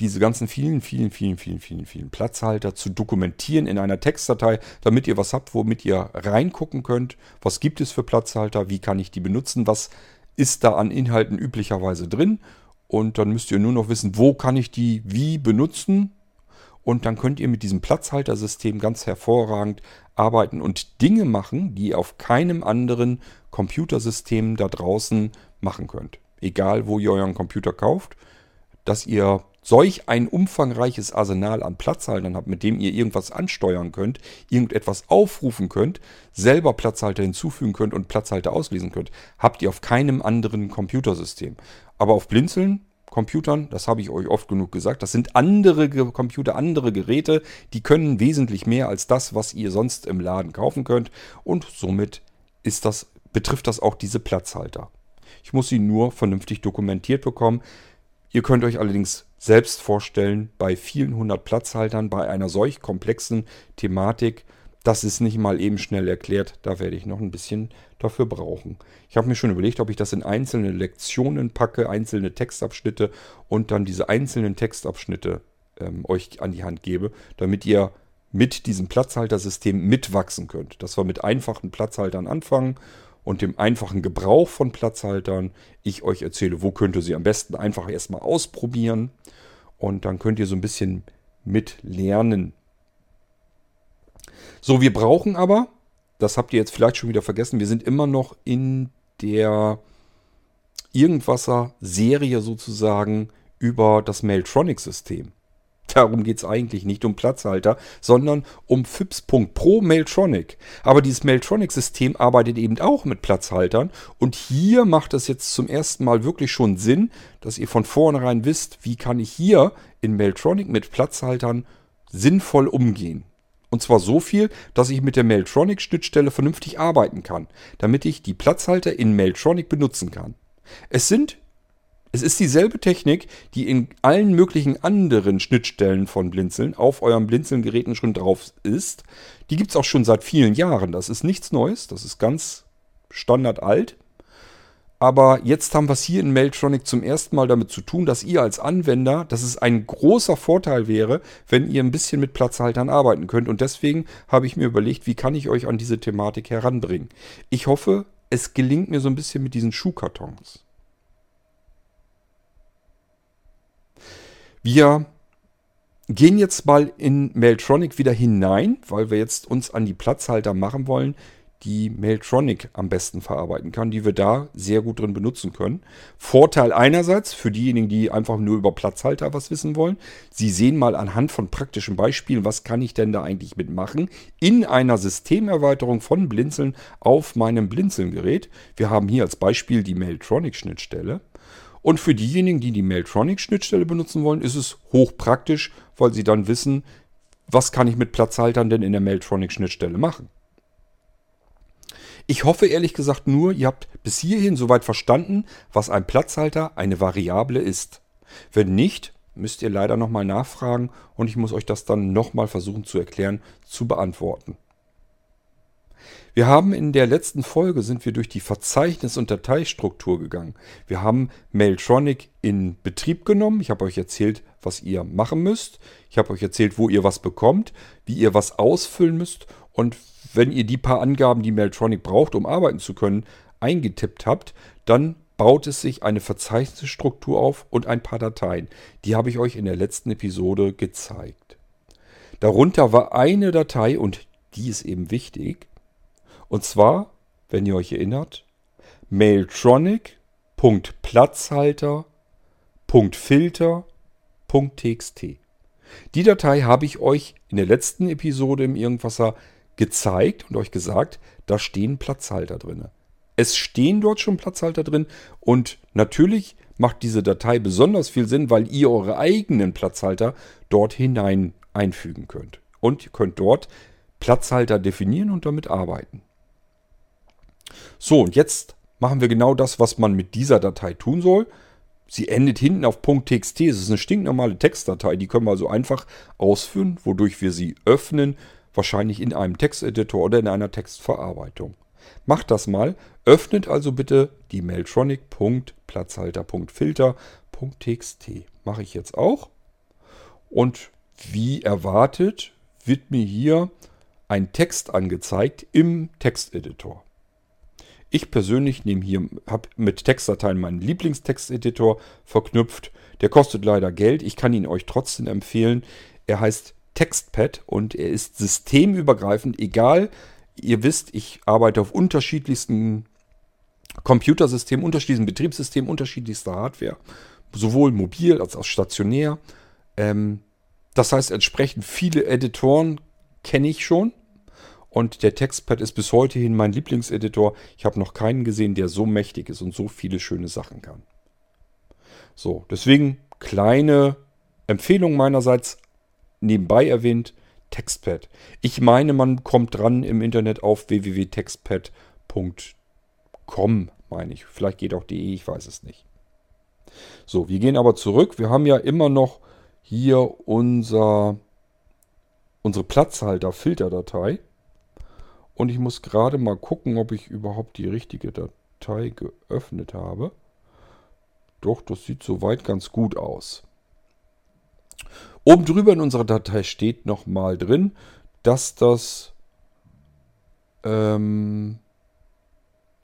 diese ganzen vielen, vielen, vielen, vielen, vielen, vielen Platzhalter zu dokumentieren in einer Textdatei, damit ihr was habt, womit ihr reingucken könnt. Was gibt es für Platzhalter? Wie kann ich die benutzen? Was ist da an Inhalten üblicherweise drin? Und dann müsst ihr nur noch wissen, wo kann ich die wie benutzen und dann könnt ihr mit diesem Platzhaltersystem ganz hervorragend arbeiten und Dinge machen, die ihr auf keinem anderen Computersystem da draußen machen könnt. Egal, wo ihr euren Computer kauft, dass ihr solch ein umfangreiches Arsenal an Platzhaltern habt, mit dem ihr irgendwas ansteuern könnt, irgendetwas aufrufen könnt, selber Platzhalter hinzufügen könnt und Platzhalter auslesen könnt, habt ihr auf keinem anderen Computersystem. Aber auf Blinzeln Computern, das habe ich euch oft genug gesagt, das sind andere Computer, andere Geräte, die können wesentlich mehr als das, was ihr sonst im Laden kaufen könnt und somit ist das, betrifft das auch diese Platzhalter. Ich muss sie nur vernünftig dokumentiert bekommen. Ihr könnt euch allerdings selbst vorstellen, bei vielen hundert Platzhaltern, bei einer solch komplexen Thematik Das ist nicht mal eben schnell erklärt. Da werde ich noch ein bisschen dafür brauchen. Ich habe mir schon überlegt, ob ich das in einzelne Lektionen packe, einzelne Textabschnitte und dann diese einzelnen Textabschnitte ähm, euch an die Hand gebe, damit ihr mit diesem Platzhaltersystem mitwachsen könnt. Dass wir mit einfachen Platzhaltern anfangen und dem einfachen Gebrauch von Platzhaltern ich euch erzähle, wo könnt ihr sie am besten einfach erstmal ausprobieren und dann könnt ihr so ein bisschen mit lernen. So, wir brauchen aber, das habt ihr jetzt vielleicht schon wieder vergessen, wir sind immer noch in der Irgendwasser Serie sozusagen über das Mailtronic-System. Darum geht es eigentlich nicht um Platzhalter, sondern um FIPS.pro Mailtronic. Aber dieses Mailtronic-System arbeitet eben auch mit Platzhaltern. Und hier macht es jetzt zum ersten Mal wirklich schon Sinn, dass ihr von vornherein wisst, wie kann ich hier in Mailtronic mit Platzhaltern sinnvoll umgehen. Und zwar so viel, dass ich mit der Mailtronic-Schnittstelle vernünftig arbeiten kann, damit ich die Platzhalter in Mailtronic benutzen kann. Es sind es ist dieselbe Technik, die in allen möglichen anderen Schnittstellen von Blinzeln auf euren Blinzeln-Geräten schon drauf ist. Die gibt es auch schon seit vielen Jahren. Das ist nichts Neues. Das ist ganz standardalt. Aber jetzt haben wir es hier in Mailtronic zum ersten Mal damit zu tun, dass ihr als Anwender, dass es ein großer Vorteil wäre, wenn ihr ein bisschen mit Platzhaltern arbeiten könnt. Und deswegen habe ich mir überlegt, wie kann ich euch an diese Thematik heranbringen. Ich hoffe, es gelingt mir so ein bisschen mit diesen Schuhkartons. Wir gehen jetzt mal in Mailtronic wieder hinein, weil wir jetzt uns an die Platzhalter machen wollen, die Mailtronic am besten verarbeiten kann, die wir da sehr gut drin benutzen können. Vorteil einerseits für diejenigen, die einfach nur über Platzhalter was wissen wollen. Sie sehen mal anhand von praktischen Beispielen, was kann ich denn da eigentlich mitmachen in einer Systemerweiterung von Blinzeln auf meinem Blinzeln-Gerät. Wir haben hier als Beispiel die Mailtronic-Schnittstelle. Und für diejenigen, die die Mailtronic-Schnittstelle benutzen wollen, ist es hochpraktisch, weil sie dann wissen, was kann ich mit Platzhaltern denn in der Mailtronic-Schnittstelle machen. Ich hoffe ehrlich gesagt nur, ihr habt bis hierhin soweit verstanden, was ein Platzhalter, eine Variable ist. Wenn nicht, müsst ihr leider nochmal nachfragen und ich muss euch das dann nochmal versuchen zu erklären, zu beantworten. Wir haben in der letzten Folge sind wir durch die Verzeichnis- und Dateistruktur gegangen. Wir haben Mailtronic in Betrieb genommen. Ich habe euch erzählt, was ihr machen müsst. Ich habe euch erzählt, wo ihr was bekommt, wie ihr was ausfüllen müsst. Und wenn ihr die paar Angaben, die Mailtronic braucht, um arbeiten zu können, eingetippt habt, dann baut es sich eine Verzeichnisstruktur auf und ein paar Dateien. Die habe ich euch in der letzten Episode gezeigt. Darunter war eine Datei und die ist eben wichtig. Und zwar, wenn ihr euch erinnert, mailtronic.platzhalter.filter.txt. Die Datei habe ich euch in der letzten Episode im Irgendwasser gezeigt und euch gesagt, da stehen Platzhalter drin. Es stehen dort schon Platzhalter drin und natürlich macht diese Datei besonders viel Sinn, weil ihr eure eigenen Platzhalter dort hinein einfügen könnt. Und ihr könnt dort Platzhalter definieren und damit arbeiten. So, und jetzt machen wir genau das, was man mit dieser Datei tun soll. Sie endet hinten auf .txt. Es ist eine stinknormale Textdatei. Die können wir also einfach ausführen, wodurch wir sie öffnen. Wahrscheinlich in einem Texteditor oder in einer Textverarbeitung. Macht das mal. Öffnet also bitte die Mailtronic.platzhalter.filter.txt. Mache ich jetzt auch. Und wie erwartet wird mir hier ein Text angezeigt im Texteditor. Ich persönlich nehme hier, habe mit Textdateien meinen Lieblingstexteditor verknüpft. Der kostet leider Geld. Ich kann ihn euch trotzdem empfehlen. Er heißt Textpad und er ist systemübergreifend. Egal, ihr wisst, ich arbeite auf unterschiedlichsten Computersystemen, unterschiedlichen Betriebssystemen, unterschiedlichster Hardware. Sowohl mobil als auch stationär. Ähm, das heißt, entsprechend viele Editoren kenne ich schon. Und der Textpad ist bis heute hin mein Lieblingseditor. Ich habe noch keinen gesehen, der so mächtig ist und so viele schöne Sachen kann. So, deswegen kleine Empfehlung meinerseits nebenbei erwähnt, Textpad. Ich meine, man kommt dran im Internet auf www.textpad.com, meine ich. Vielleicht geht auch de, ich weiß es nicht. So, wir gehen aber zurück. Wir haben ja immer noch hier unser, unsere Platzhalter-Filterdatei. Und ich muss gerade mal gucken, ob ich überhaupt die richtige Datei geöffnet habe. Doch, das sieht soweit ganz gut aus. Oben drüber in unserer Datei steht nochmal drin, dass das... Ähm,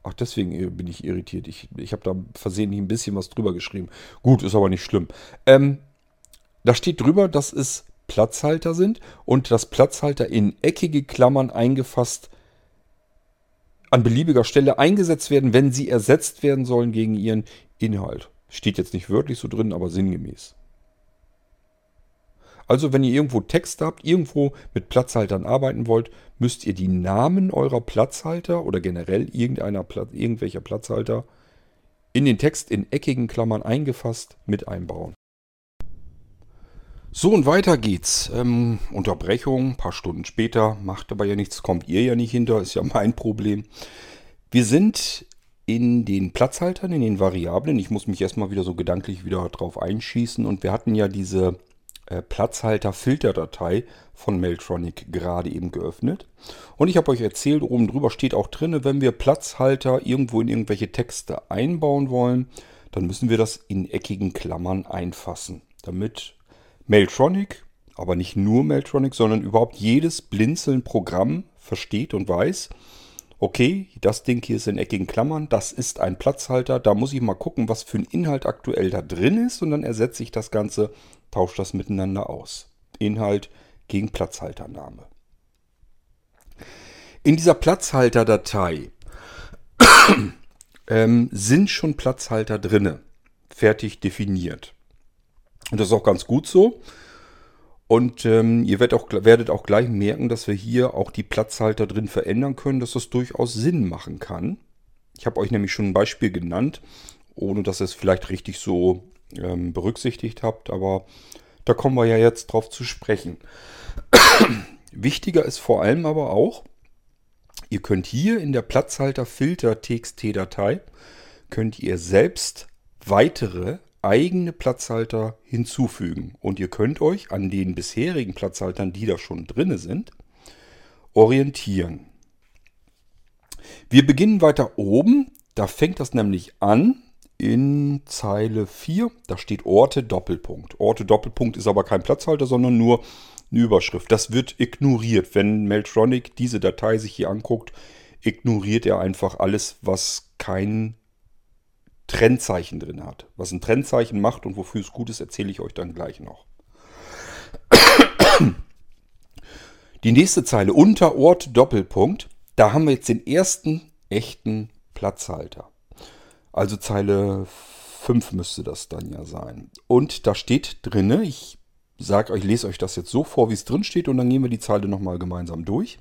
ach, deswegen bin ich irritiert. Ich, ich habe da versehentlich ein bisschen was drüber geschrieben. Gut, ist aber nicht schlimm. Ähm, da steht drüber, dass es Platzhalter sind und dass Platzhalter in eckige Klammern eingefasst an beliebiger Stelle eingesetzt werden, wenn sie ersetzt werden sollen gegen ihren Inhalt. Steht jetzt nicht wörtlich so drin, aber sinngemäß. Also wenn ihr irgendwo Text habt, irgendwo mit Platzhaltern arbeiten wollt, müsst ihr die Namen eurer Platzhalter oder generell irgendeiner irgendwelcher Platzhalter in den Text in eckigen Klammern eingefasst mit einbauen. So und weiter geht's. Ähm, Unterbrechung, ein paar Stunden später, macht aber ja nichts, kommt ihr ja nicht hinter, ist ja mein Problem. Wir sind in den Platzhaltern, in den Variablen. Ich muss mich erstmal wieder so gedanklich wieder drauf einschießen. Und wir hatten ja diese äh, Platzhalter-Filterdatei von Mailtronic gerade eben geöffnet. Und ich habe euch erzählt, oben drüber steht auch drin, wenn wir Platzhalter irgendwo in irgendwelche Texte einbauen wollen, dann müssen wir das in eckigen Klammern einfassen, damit Mailtronic, aber nicht nur Mailtronic, sondern überhaupt jedes Blinzeln-Programm versteht und weiß, okay, das Ding hier ist in eckigen Klammern, das ist ein Platzhalter, da muss ich mal gucken, was für ein Inhalt aktuell da drin ist und dann ersetze ich das Ganze, tausche das miteinander aus. Inhalt gegen Platzhaltername. In dieser Platzhalterdatei *coughs* ähm, sind schon Platzhalter drinne, fertig definiert. Und das ist auch ganz gut so. Und ähm, ihr werdet auch, werdet auch gleich merken, dass wir hier auch die Platzhalter drin verändern können, dass das durchaus Sinn machen kann. Ich habe euch nämlich schon ein Beispiel genannt, ohne dass ihr es vielleicht richtig so ähm, berücksichtigt habt, aber da kommen wir ja jetzt drauf zu sprechen. *clears throat* Wichtiger ist vor allem aber auch, ihr könnt hier in der Platzhalter-Filter-TXT-Datei, könnt ihr selbst weitere eigene Platzhalter hinzufügen. Und ihr könnt euch an den bisherigen Platzhaltern, die da schon drin sind, orientieren. Wir beginnen weiter oben. Da fängt das nämlich an in Zeile 4. Da steht Orte Doppelpunkt. Orte Doppelpunkt ist aber kein Platzhalter, sondern nur eine Überschrift. Das wird ignoriert. Wenn Meltronic diese Datei sich hier anguckt, ignoriert er einfach alles, was kein Trennzeichen drin hat. Was ein Trennzeichen macht und wofür es gut ist, erzähle ich euch dann gleich noch. Die nächste Zeile unter Ort Doppelpunkt. Da haben wir jetzt den ersten echten Platzhalter. Also Zeile 5 müsste das dann ja sein. Und da steht drinne, ich sage euch, lese euch das jetzt so vor, wie es drin steht und dann gehen wir die Zeile nochmal gemeinsam durch.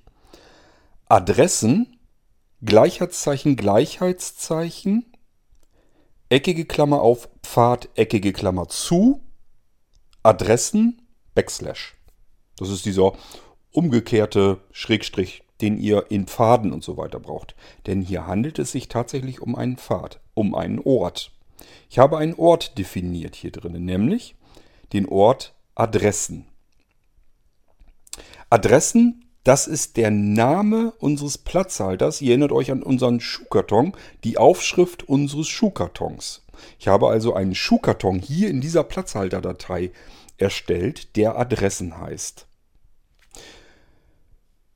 Adressen, Gleichheitszeichen, Gleichheitszeichen, eckige Klammer auf, Pfad, eckige Klammer zu, Adressen, Backslash. Das ist dieser umgekehrte Schrägstrich, den ihr in Pfaden und so weiter braucht. Denn hier handelt es sich tatsächlich um einen Pfad, um einen Ort. Ich habe einen Ort definiert hier drin, nämlich den Ort Adressen. Adressen das ist der Name unseres Platzhalters. Ihr erinnert euch an unseren Schuhkarton, die Aufschrift unseres Schuhkartons. Ich habe also einen Schuhkarton hier in dieser Platzhalterdatei erstellt, der Adressen heißt.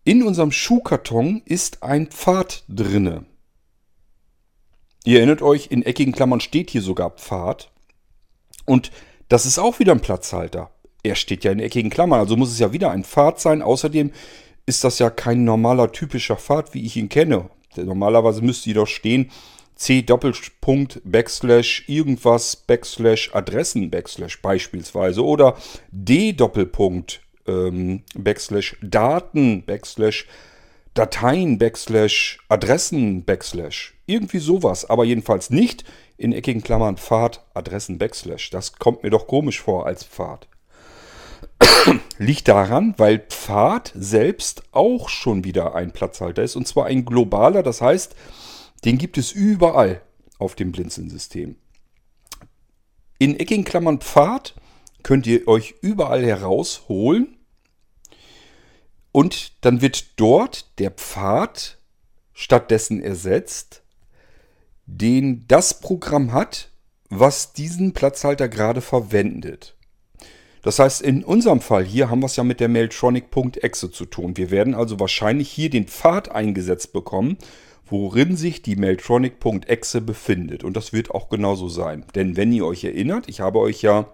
In unserem Schuhkarton ist ein Pfad drinne. Ihr erinnert euch, in eckigen Klammern steht hier sogar Pfad. Und das ist auch wieder ein Platzhalter. Er steht ja in eckigen Klammern, also muss es ja wieder ein Pfad sein. Außerdem ist das ja kein normaler typischer Pfad, wie ich ihn kenne. Normalerweise müsste doch stehen C Doppelpunkt Backslash irgendwas Backslash Adressen Backslash beispielsweise oder D Doppelpunkt ähm, Backslash Daten Backslash Dateien Backslash Adressen Backslash irgendwie sowas, aber jedenfalls nicht in eckigen Klammern Pfad Adressen Backslash. Das kommt mir doch komisch vor als Pfad. *coughs* Liegt daran, weil Pfad selbst auch schon wieder ein Platzhalter ist. Und zwar ein globaler, das heißt, den gibt es überall auf dem Blinzeln-System. In eckigen Klammern Pfad könnt ihr euch überall herausholen. Und dann wird dort der Pfad stattdessen ersetzt, den das Programm hat, was diesen Platzhalter gerade verwendet. Das heißt, in unserem Fall hier haben wir es ja mit der Mailtronic.exe zu tun. Wir werden also wahrscheinlich hier den Pfad eingesetzt bekommen, worin sich die Mailtronic.exe befindet. Und das wird auch genauso sein. Denn wenn ihr euch erinnert, ich habe euch ja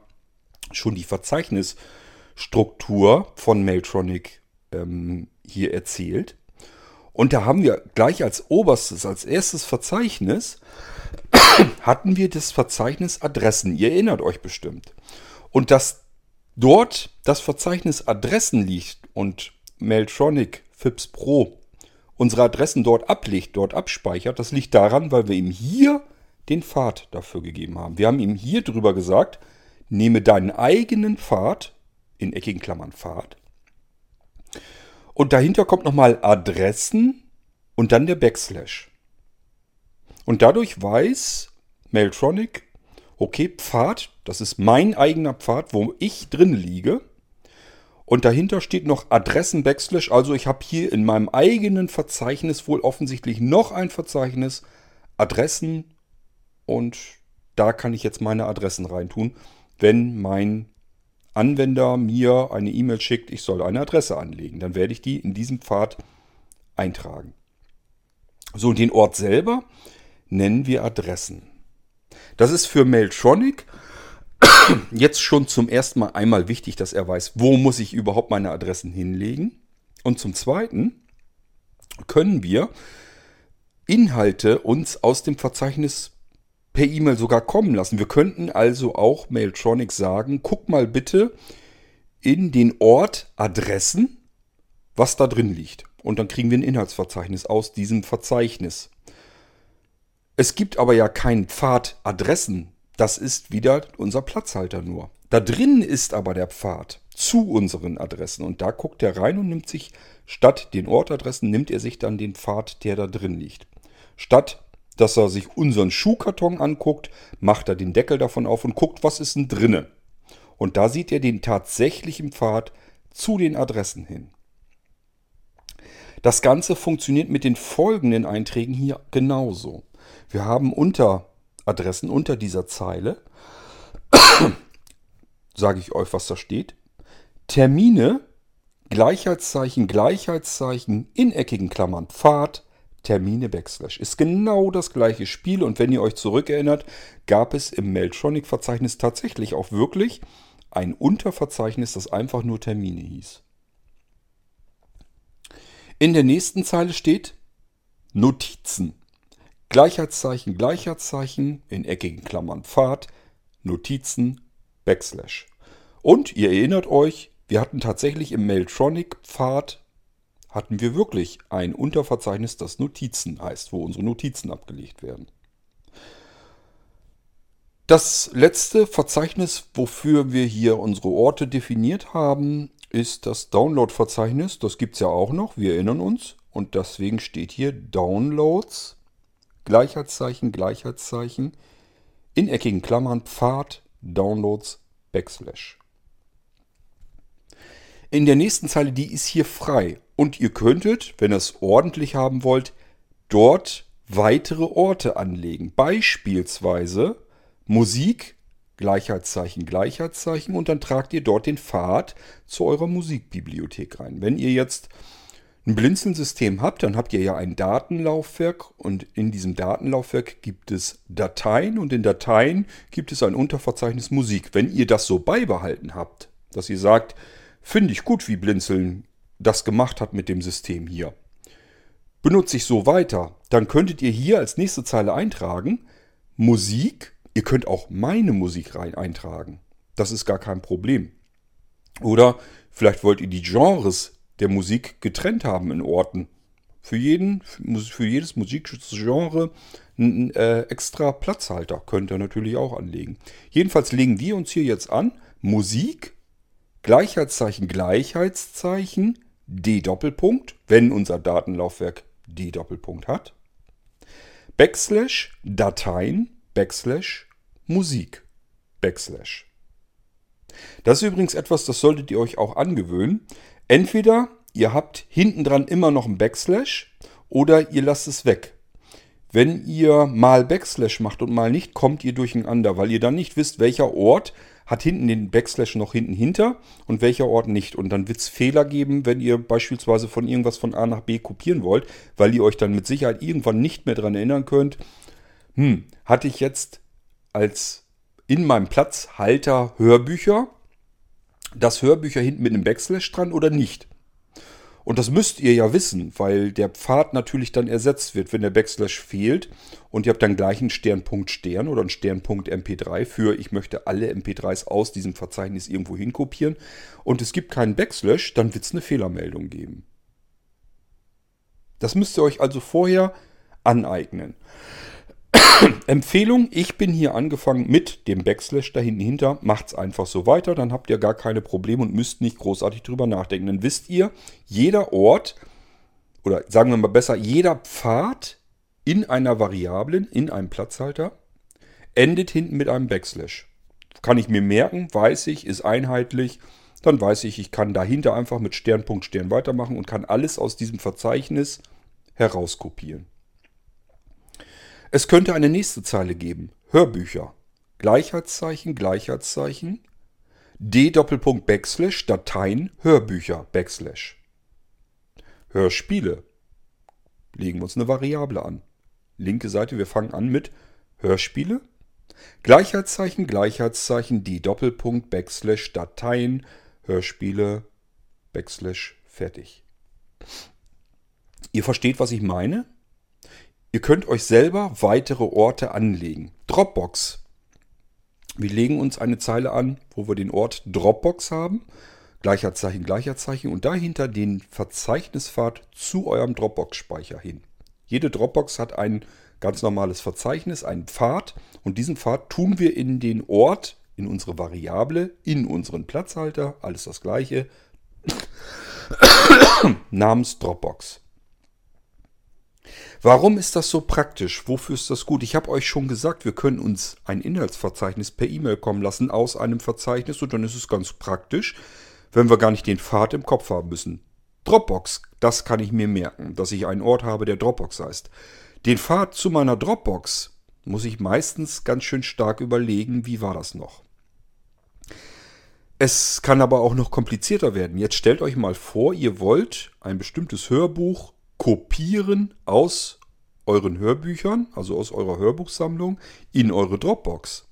schon die Verzeichnisstruktur von Mailtronic ähm, hier erzählt. Und da haben wir gleich als oberstes, als erstes Verzeichnis, *coughs* hatten wir das Verzeichnis Adressen. Ihr erinnert euch bestimmt. Und dass dort das Verzeichnis Adressen liegt und Mailtronic FIPS Pro unsere Adressen dort ablegt, dort abspeichert, das liegt daran, weil wir ihm hier den Pfad dafür gegeben haben. Wir haben ihm hier drüber gesagt, nehme deinen eigenen Pfad, in eckigen Klammern Pfad, und dahinter kommt nochmal Adressen und dann der Backslash. Und dadurch weiß Mailtronic, okay, Pfad, das ist mein eigener Pfad, wo ich drin liege. Und dahinter steht noch Adressen Backslash. Also ich habe hier in meinem eigenen Verzeichnis wohl offensichtlich noch ein Verzeichnis Adressen und da kann ich jetzt meine Adressen reintun, wenn mein Anwender mir eine E-Mail schickt, ich soll eine Adresse anlegen. Dann werde ich die in diesem Pfad eintragen. So, und den Ort selber nennen wir Adressen. Das ist für Mailtronic jetzt schon zum ersten Mal einmal wichtig, dass er weiß, wo muss ich überhaupt meine Adressen hinlegen. Und zum Zweiten können wir Inhalte uns aus dem Verzeichnis per E-Mail sogar kommen lassen. Wir könnten also auch Mailtronic sagen, guck mal bitte in den Ort Adressen, was da drin liegt. Und dann kriegen wir ein Inhaltsverzeichnis aus diesem Verzeichnis. Es gibt aber ja keinen Pfad Adressen. Das ist wieder unser Platzhalter nur. Da drin ist aber der Pfad zu unseren Adressen. Und da guckt er rein und nimmt sich statt den Ortadressen, nimmt er sich dann den Pfad, der da drin liegt. Statt dass er sich unseren Schuhkarton anguckt, macht er den Deckel davon auf und guckt, was ist denn drinne. Und da sieht er den tatsächlichen Pfad zu den Adressen hin. Das Ganze funktioniert mit den folgenden Einträgen hier genauso. Wir haben unter Adressen unter dieser Zeile, *coughs* sage ich euch, was da steht, Termine, Gleichheitszeichen, Gleichheitszeichen, in eckigen Klammern Pfad, Termine Backslash. Ist genau das gleiche Spiel und wenn ihr euch zurückerinnert, gab es im Mailtronic-Verzeichnis tatsächlich auch wirklich ein Unterverzeichnis, das einfach nur Termine hieß. In der nächsten Zeile steht Notizen. Gleichheitszeichen, Gleichheitszeichen, in eckigen Klammern Pfad, Notizen, Backslash. Und ihr erinnert euch, wir hatten tatsächlich im Mailtronic-Pfad hatten wir wirklich ein Unterverzeichnis, das Notizen heißt, wo unsere Notizen abgelegt werden. Das letzte Verzeichnis, wofür wir hier unsere Orte definiert haben, ist das Download-Verzeichnis. Das gibt es ja auch noch, wir erinnern uns. Und deswegen steht hier Downloads, Gleichheitszeichen, Gleichheitszeichen, in eckigen Klammern Pfad, Downloads, Backslash. In der nächsten Zeile, die ist hier frei. Und ihr könntet, wenn ihr es ordentlich haben wollt, dort weitere Orte anlegen. Beispielsweise Musik, Gleichheitszeichen, Gleichheitszeichen und dann tragt ihr dort den Pfad zu eurer Musikbibliothek rein. Wenn ihr jetzt ein Blinzeln-System habt, dann habt ihr ja ein Datenlaufwerk und in diesem Datenlaufwerk gibt es Dateien und in Dateien gibt es ein Unterverzeichnis Musik. Wenn ihr das so beibehalten habt, dass ihr sagt, finde ich gut, wie Blinzeln das gemacht hat mit dem System hier. Benutze ich so weiter, dann könntet ihr hier als nächste Zeile eintragen, Musik, ihr könnt auch meine Musik rein eintragen. Das ist gar kein Problem. Oder vielleicht wollt ihr die Genres der Musik getrennt haben in Orten. Für, jeden, für jedes Musikgenre einen äh, extra Platzhalter könnt ihr natürlich auch anlegen. Jedenfalls legen wir uns hier jetzt an, Musik, Gleichheitszeichen, Gleichheitszeichen, D Doppelpunkt, wenn unser Datenlaufwerk D Doppelpunkt hat. Backslash Dateien, Backslash Musik, Backslash. Das ist übrigens etwas, das solltet ihr euch auch angewöhnen. Entweder ihr habt hinten dran immer noch einen Backslash oder ihr lasst es weg. Wenn ihr mal Backslash macht und mal nicht, kommt ihr durcheinander, weil ihr dann nicht wisst, welcher Ort hat hinten den Backslash noch hinten hinter und welcher Ort nicht. Und dann wird es Fehler geben, wenn ihr beispielsweise von irgendwas von A nach B kopieren wollt, weil ihr euch dann mit Sicherheit irgendwann nicht mehr daran erinnern könnt. Hm, hatte ich jetzt als in meinem Platzhalter Hörbücher, das Hörbücher hinten mit einem Backslash dran oder nicht? Und das müsst ihr ja wissen, weil der Pfad natürlich dann ersetzt wird, wenn der Backslash fehlt. Und ihr habt dann gleich einen Sternpunkt Stern oder einen Sternpunkt MP3 für, ich möchte alle MP3s aus diesem Verzeichnis irgendwo hinkopieren. Und es gibt keinen Backslash, dann wird es eine Fehlermeldung geben. Das müsst ihr euch also vorher aneignen. *coughs* Empfehlung, ich bin hier angefangen mit dem Backslash da hinten hinter. Macht's einfach so weiter, dann habt ihr gar keine Probleme und müsst nicht großartig drüber nachdenken. Dann wisst ihr, jeder Ort, oder sagen wir mal besser, jeder Pfad in einer Variablen, in einem Platzhalter, endet hinten mit einem Backslash. Kann ich mir merken, weiß ich, ist einheitlich. Dann weiß ich, ich kann dahinter einfach mit Sternpunkt Stern weitermachen und kann alles aus diesem Verzeichnis herauskopieren. Es könnte eine nächste Zeile geben. Hörbücher. Gleichheitszeichen, Gleichheitszeichen. D Doppelpunkt Backslash Dateien Hörbücher Backslash. Hörspiele. Legen wir uns eine Variable an. Linke Seite, wir fangen an mit Hörspiele. Gleichheitszeichen, Gleichheitszeichen, D Doppelpunkt Backslash Dateien Hörspiele Backslash fertig. Ihr versteht, was ich meine? Ihr könnt euch selber weitere Orte anlegen. Dropbox. Wir legen uns eine Zeile an, wo wir den Ort Dropbox haben. Gleicher Zeichen, gleicher Zeichen und dahinter den Verzeichnispfad zu eurem Dropbox-Speicher hin. Jede Dropbox hat ein ganz normales Verzeichnis, einen Pfad und diesen Pfad tun wir in den Ort, in unsere Variable, in unseren Platzhalter, alles das gleiche, *coughs* namens Dropbox. Warum ist das so praktisch? Wofür ist das gut? Ich habe euch schon gesagt, wir können uns ein Inhaltsverzeichnis per E-Mail kommen lassen aus einem Verzeichnis und dann ist es ganz praktisch, wenn wir gar nicht den Pfad im Kopf haben müssen. Dropbox, das kann ich mir merken, dass ich einen Ort habe, der Dropbox heißt. Den Pfad zu meiner Dropbox muss ich meistens ganz schön stark überlegen, wie war das noch. Es kann aber auch noch komplizierter werden. Jetzt stellt euch mal vor, ihr wollt ein bestimmtes Hörbuch kopieren aus euren Hörbüchern, also aus eurer Hörbuchsammlung, in eure Dropbox.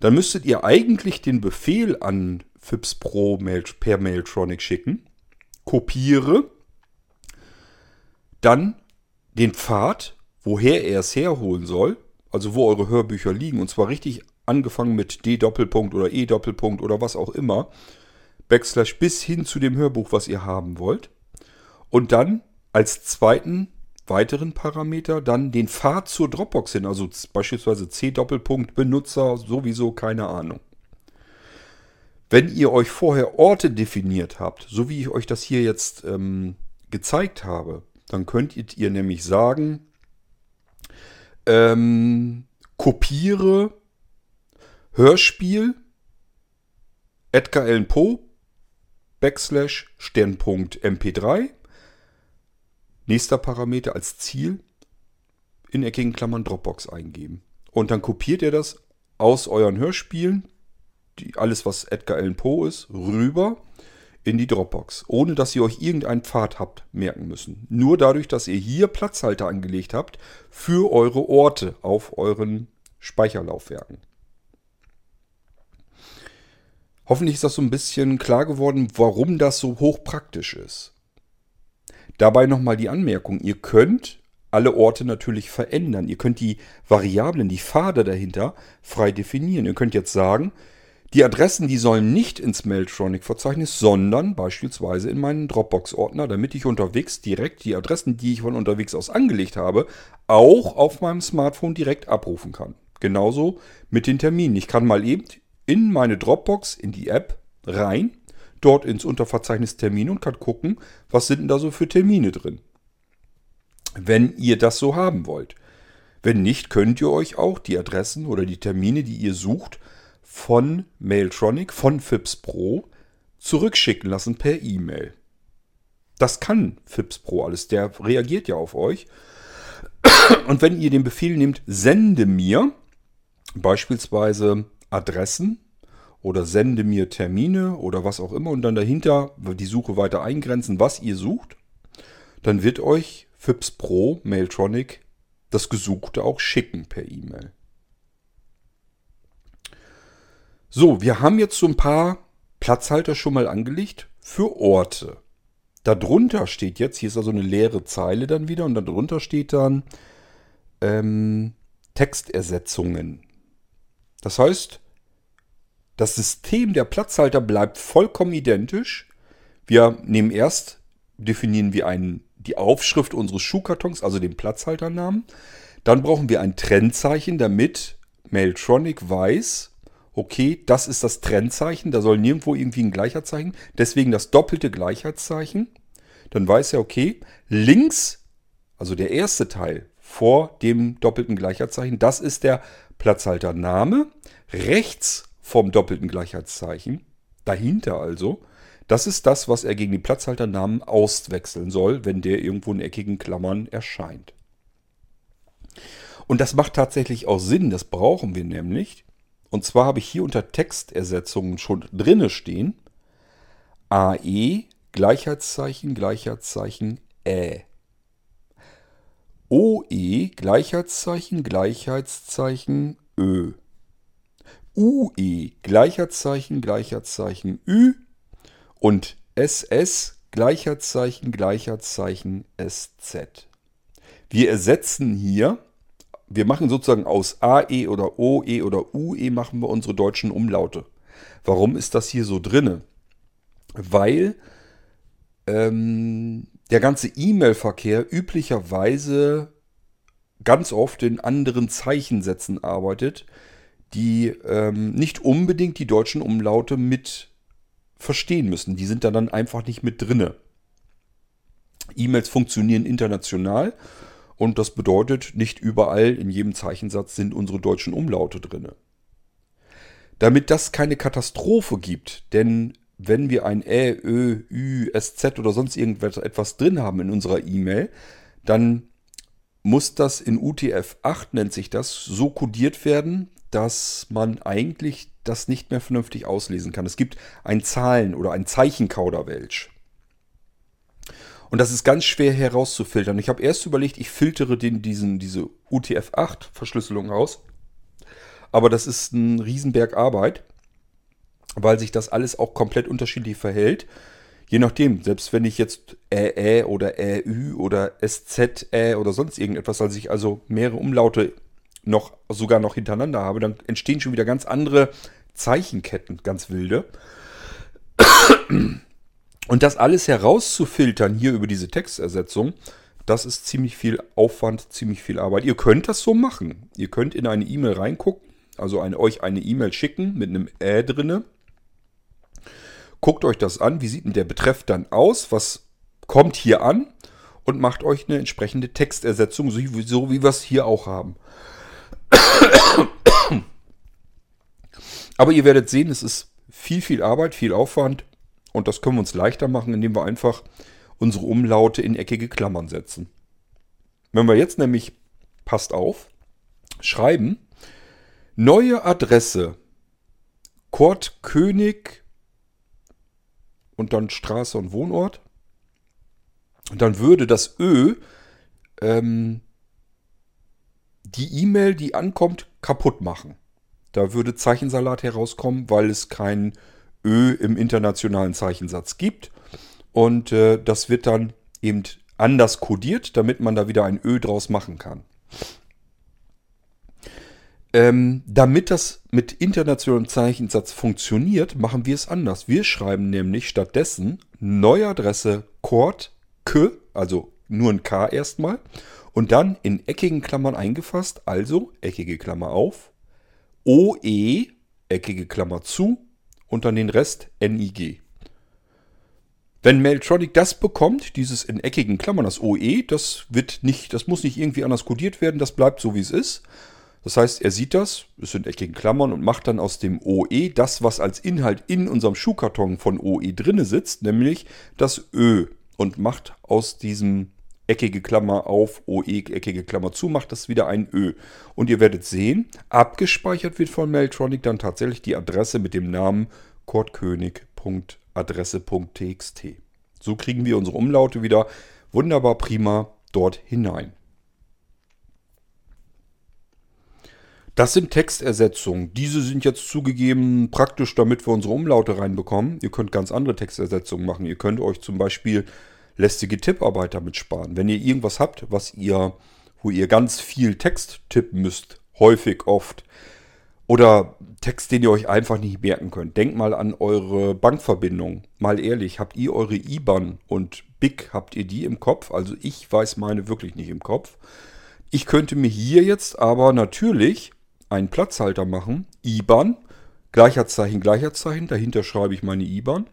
Dann müsstet ihr eigentlich den Befehl an FIPS Pro per Mailtronic schicken, kopiere, dann den Pfad, woher er es herholen soll, also wo eure Hörbücher liegen, und zwar richtig angefangen mit D Doppelpunkt oder E Doppelpunkt oder was auch immer, Backslash bis hin zu dem Hörbuch, was ihr haben wollt. Und dann als zweiten weiteren Parameter dann den Pfad zur Dropbox hin, also beispielsweise C Doppelpunkt Benutzer sowieso keine Ahnung. Wenn ihr euch vorher Orte definiert habt, so wie ich euch das hier jetzt ähm, gezeigt habe, dann könnt ihr nämlich sagen, ähm, kopiere Hörspiel Edgar Allan Poe Backslash Sternpunkt MP3 Nächster Parameter als Ziel in eckigen Klammern Dropbox eingeben. Und dann kopiert ihr das aus euren Hörspielen, die, alles was Edgar Allan Poe ist, rüber in die Dropbox, ohne dass ihr euch irgendeinen Pfad habt merken müssen. Nur dadurch, dass ihr hier Platzhalter angelegt habt für eure Orte auf euren Speicherlaufwerken. Hoffentlich ist das so ein bisschen klar geworden, warum das so hochpraktisch ist. Dabei nochmal die Anmerkung, ihr könnt alle Orte natürlich verändern. Ihr könnt die Variablen, die Pfade dahinter frei definieren. Ihr könnt jetzt sagen, die Adressen, die sollen nicht ins Mailtronic-Verzeichnis, sondern beispielsweise in meinen Dropbox-Ordner, damit ich unterwegs direkt die Adressen, die ich von unterwegs aus angelegt habe, auch auf meinem Smartphone direkt abrufen kann. Genauso mit den Terminen. Ich kann mal eben in meine Dropbox, in die App rein dort ins Unterverzeichnis Termine und kann gucken, was sind denn da so für Termine drin. Wenn ihr das so haben wollt. Wenn nicht, könnt ihr euch auch die Adressen oder die Termine, die ihr sucht, von Mailtronic, von FIPS Pro zurückschicken lassen per E-Mail. Das kann FIPS Pro alles. Der reagiert ja auf euch. Und wenn ihr den Befehl nehmt, sende mir beispielsweise Adressen oder sende mir Termine oder was auch immer und dann dahinter die Suche weiter eingrenzen, was ihr sucht, dann wird euch FIPS Pro Mailtronic das Gesuchte auch schicken per E-Mail. So, wir haben jetzt so ein paar Platzhalter schon mal angelegt für Orte. Darunter steht jetzt, hier ist also eine leere Zeile dann wieder und darunter steht dann ähm, Textersetzungen. Das heißt, das System der Platzhalter bleibt vollkommen identisch. Wir nehmen erst, definieren wir einen, die Aufschrift unseres Schuhkartons, also den Platzhalternamen. Dann brauchen wir ein Trennzeichen, damit Mailtronic weiß, okay, das ist das Trennzeichen, da soll nirgendwo irgendwie ein Gleichheitszeichen, deswegen das doppelte Gleichheitszeichen. Dann weiß er, okay, links, also der erste Teil vor dem doppelten Gleichheitszeichen, das ist der Platzhaltername. Rechts vom doppelten Gleichheitszeichen, dahinter also, das ist das, was er gegen die Platzhalternamen auswechseln soll, wenn der irgendwo in eckigen Klammern erscheint. Und das macht tatsächlich auch Sinn, das brauchen wir nämlich. Und zwar habe ich hier unter Textersetzungen schon drinne stehen AE Gleichheitszeichen Gleichheitszeichen Ä. OE Gleichheitszeichen Gleichheitszeichen Ö. UE Gleichheitszeichen Gleichheitszeichen Ü und SS Gleichheitszeichen Gleichheitszeichen SZ. Wir ersetzen hier wir machen sozusagen aus AE oder OE oder UE machen wir unsere deutschen Umlaute. Warum ist das hier so drinne? Weil ähm, der ganze E-Mail-Verkehr üblicherweise ganz oft in anderen Zeichensätzen arbeitet, die ähm, nicht unbedingt die deutschen Umlaute mit verstehen müssen. Die sind da dann einfach nicht mit drinne. E-Mails funktionieren international und das bedeutet, nicht überall in jedem Zeichensatz sind unsere deutschen Umlaute drin. Damit das keine Katastrophe gibt, denn wenn wir ein Ä, Ö, Ü, SZ oder sonst irgendetwas drin haben in unserer E-Mail, dann muss das in UTF-8, nennt sich das, so kodiert werden, dass man eigentlich das nicht mehr vernünftig auslesen kann. Es gibt ein Zahlen- oder ein Zeichenkauderwelsch. Und das ist ganz schwer herauszufiltern. Ich habe erst überlegt, ich filtere den, diesen, diese UTF-8-Verschlüsselung aus. Aber das ist ein Riesenberg Arbeit, weil sich das alles auch komplett unterschiedlich verhält. Je nachdem, selbst wenn ich jetzt Ä, oder Ä, oder SZ, oder sonst irgendetwas, als ich also mehrere Umlaute noch sogar noch hintereinander habe, dann entstehen schon wieder ganz andere Zeichenketten, ganz wilde. Und das alles herauszufiltern hier über diese Textersetzung, das ist ziemlich viel Aufwand, ziemlich viel Arbeit. Ihr könnt das so machen. Ihr könnt in eine E-Mail reingucken, also eine, euch eine E-Mail schicken mit einem Ä drinne. Guckt euch das an, wie sieht denn der Betreff dann aus, was kommt hier an und macht euch eine entsprechende Textersetzung, so wie, so wie wir es hier auch haben. *coughs* Aber ihr werdet sehen, es ist viel, viel Arbeit, viel Aufwand und das können wir uns leichter machen, indem wir einfach unsere Umlaute in eckige Klammern setzen. Wenn wir jetzt nämlich, passt auf, schreiben, neue Adresse, Kurt König und dann Straße und Wohnort. Und dann würde das Ö ähm, die E-Mail, die ankommt, kaputt machen. Da würde Zeichensalat herauskommen, weil es kein Ö im internationalen Zeichensatz gibt. Und äh, das wird dann eben anders kodiert, damit man da wieder ein Ö draus machen kann. Ähm, damit das mit internationalem Zeichensatz funktioniert, machen wir es anders. Wir schreiben nämlich stattdessen neue Adresse Chord K, also nur ein K erstmal, und dann in eckigen Klammern eingefasst, also eckige Klammer auf, OE, eckige Klammer zu, und dann den Rest NIG. Wenn Mailtronic das bekommt, dieses in eckigen Klammern, das OE, das wird nicht, das muss nicht irgendwie anders kodiert werden, das bleibt so wie es ist. Das heißt, er sieht das, es sind eckigen Klammern und macht dann aus dem OE das, was als Inhalt in unserem Schuhkarton von OE drinne sitzt, nämlich das Ö. und macht aus diesem eckige Klammer auf, OE, eckige Klammer zu, macht das wieder ein Ö. Und ihr werdet sehen, abgespeichert wird von Mailtronic dann tatsächlich die Adresse mit dem Namen kurtkönig.adresse.txt. So kriegen wir unsere Umlaute wieder wunderbar prima dort hinein. Das sind Textersetzungen. Diese sind jetzt zugegeben praktisch, damit wir unsere Umlaute reinbekommen. Ihr könnt ganz andere Textersetzungen machen. Ihr könnt euch zum Beispiel lästige Tipparbeit damit sparen. Wenn ihr irgendwas habt, was ihr, wo ihr ganz viel Text tippen müsst, häufig, oft, oder Text, den ihr euch einfach nicht merken könnt. Denkt mal an eure Bankverbindung. Mal ehrlich, habt ihr eure IBAN und BIC, habt ihr die im Kopf? Also ich weiß meine wirklich nicht im Kopf. Ich könnte mir hier jetzt aber natürlich einen Platzhalter machen. IBAN, gleicher Zeichen, gleicher Zeichen. Dahinter schreibe ich meine IBAN.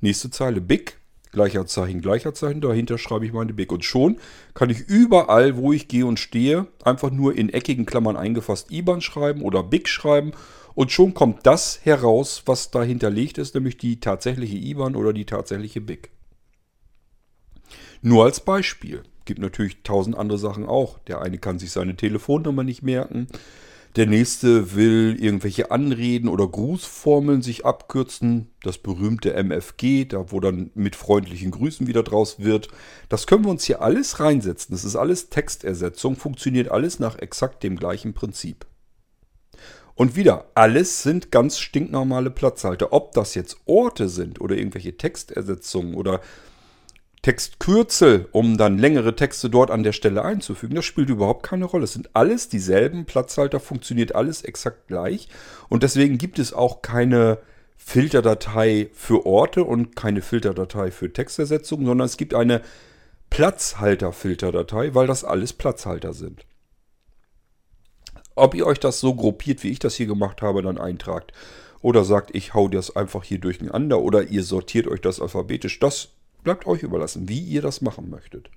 Nächste Zeile BIC, gleicher Zeichen, gleicher Zeichen. Dahinter schreibe ich meine BIC. Und schon kann ich überall, wo ich gehe und stehe, einfach nur in eckigen Klammern eingefasst IBAN schreiben oder BIC schreiben. Und schon kommt das heraus, was da hinterlegt ist, nämlich die tatsächliche IBAN oder die tatsächliche BIC. Nur als Beispiel. Gibt natürlich tausend andere Sachen auch. Der eine kann sich seine Telefonnummer nicht merken. Der nächste will irgendwelche Anreden oder Grußformeln sich abkürzen. Das berühmte MFG, da wo dann mit freundlichen Grüßen wieder draus wird. Das können wir uns hier alles reinsetzen. Das ist alles Textersetzung, funktioniert alles nach exakt dem gleichen Prinzip. Und wieder, alles sind ganz stinknormale Platzhalter. Ob das jetzt Orte sind oder irgendwelche Textersetzungen oder Textkürzel, um dann längere Texte dort an der Stelle einzufügen. Das spielt überhaupt keine Rolle. Es sind alles dieselben Platzhalter, funktioniert alles exakt gleich. Und deswegen gibt es auch keine Filterdatei für Orte und keine Filterdatei für Textersetzungen, sondern es gibt eine Platzhalter-Filterdatei, weil das alles Platzhalter sind. Ob ihr euch das so gruppiert, wie ich das hier gemacht habe, dann eintragt. Oder sagt, ich hau das einfach hier durcheinander. Oder ihr sortiert euch das alphabetisch. Das Bleibt euch überlassen, wie ihr das machen möchtet.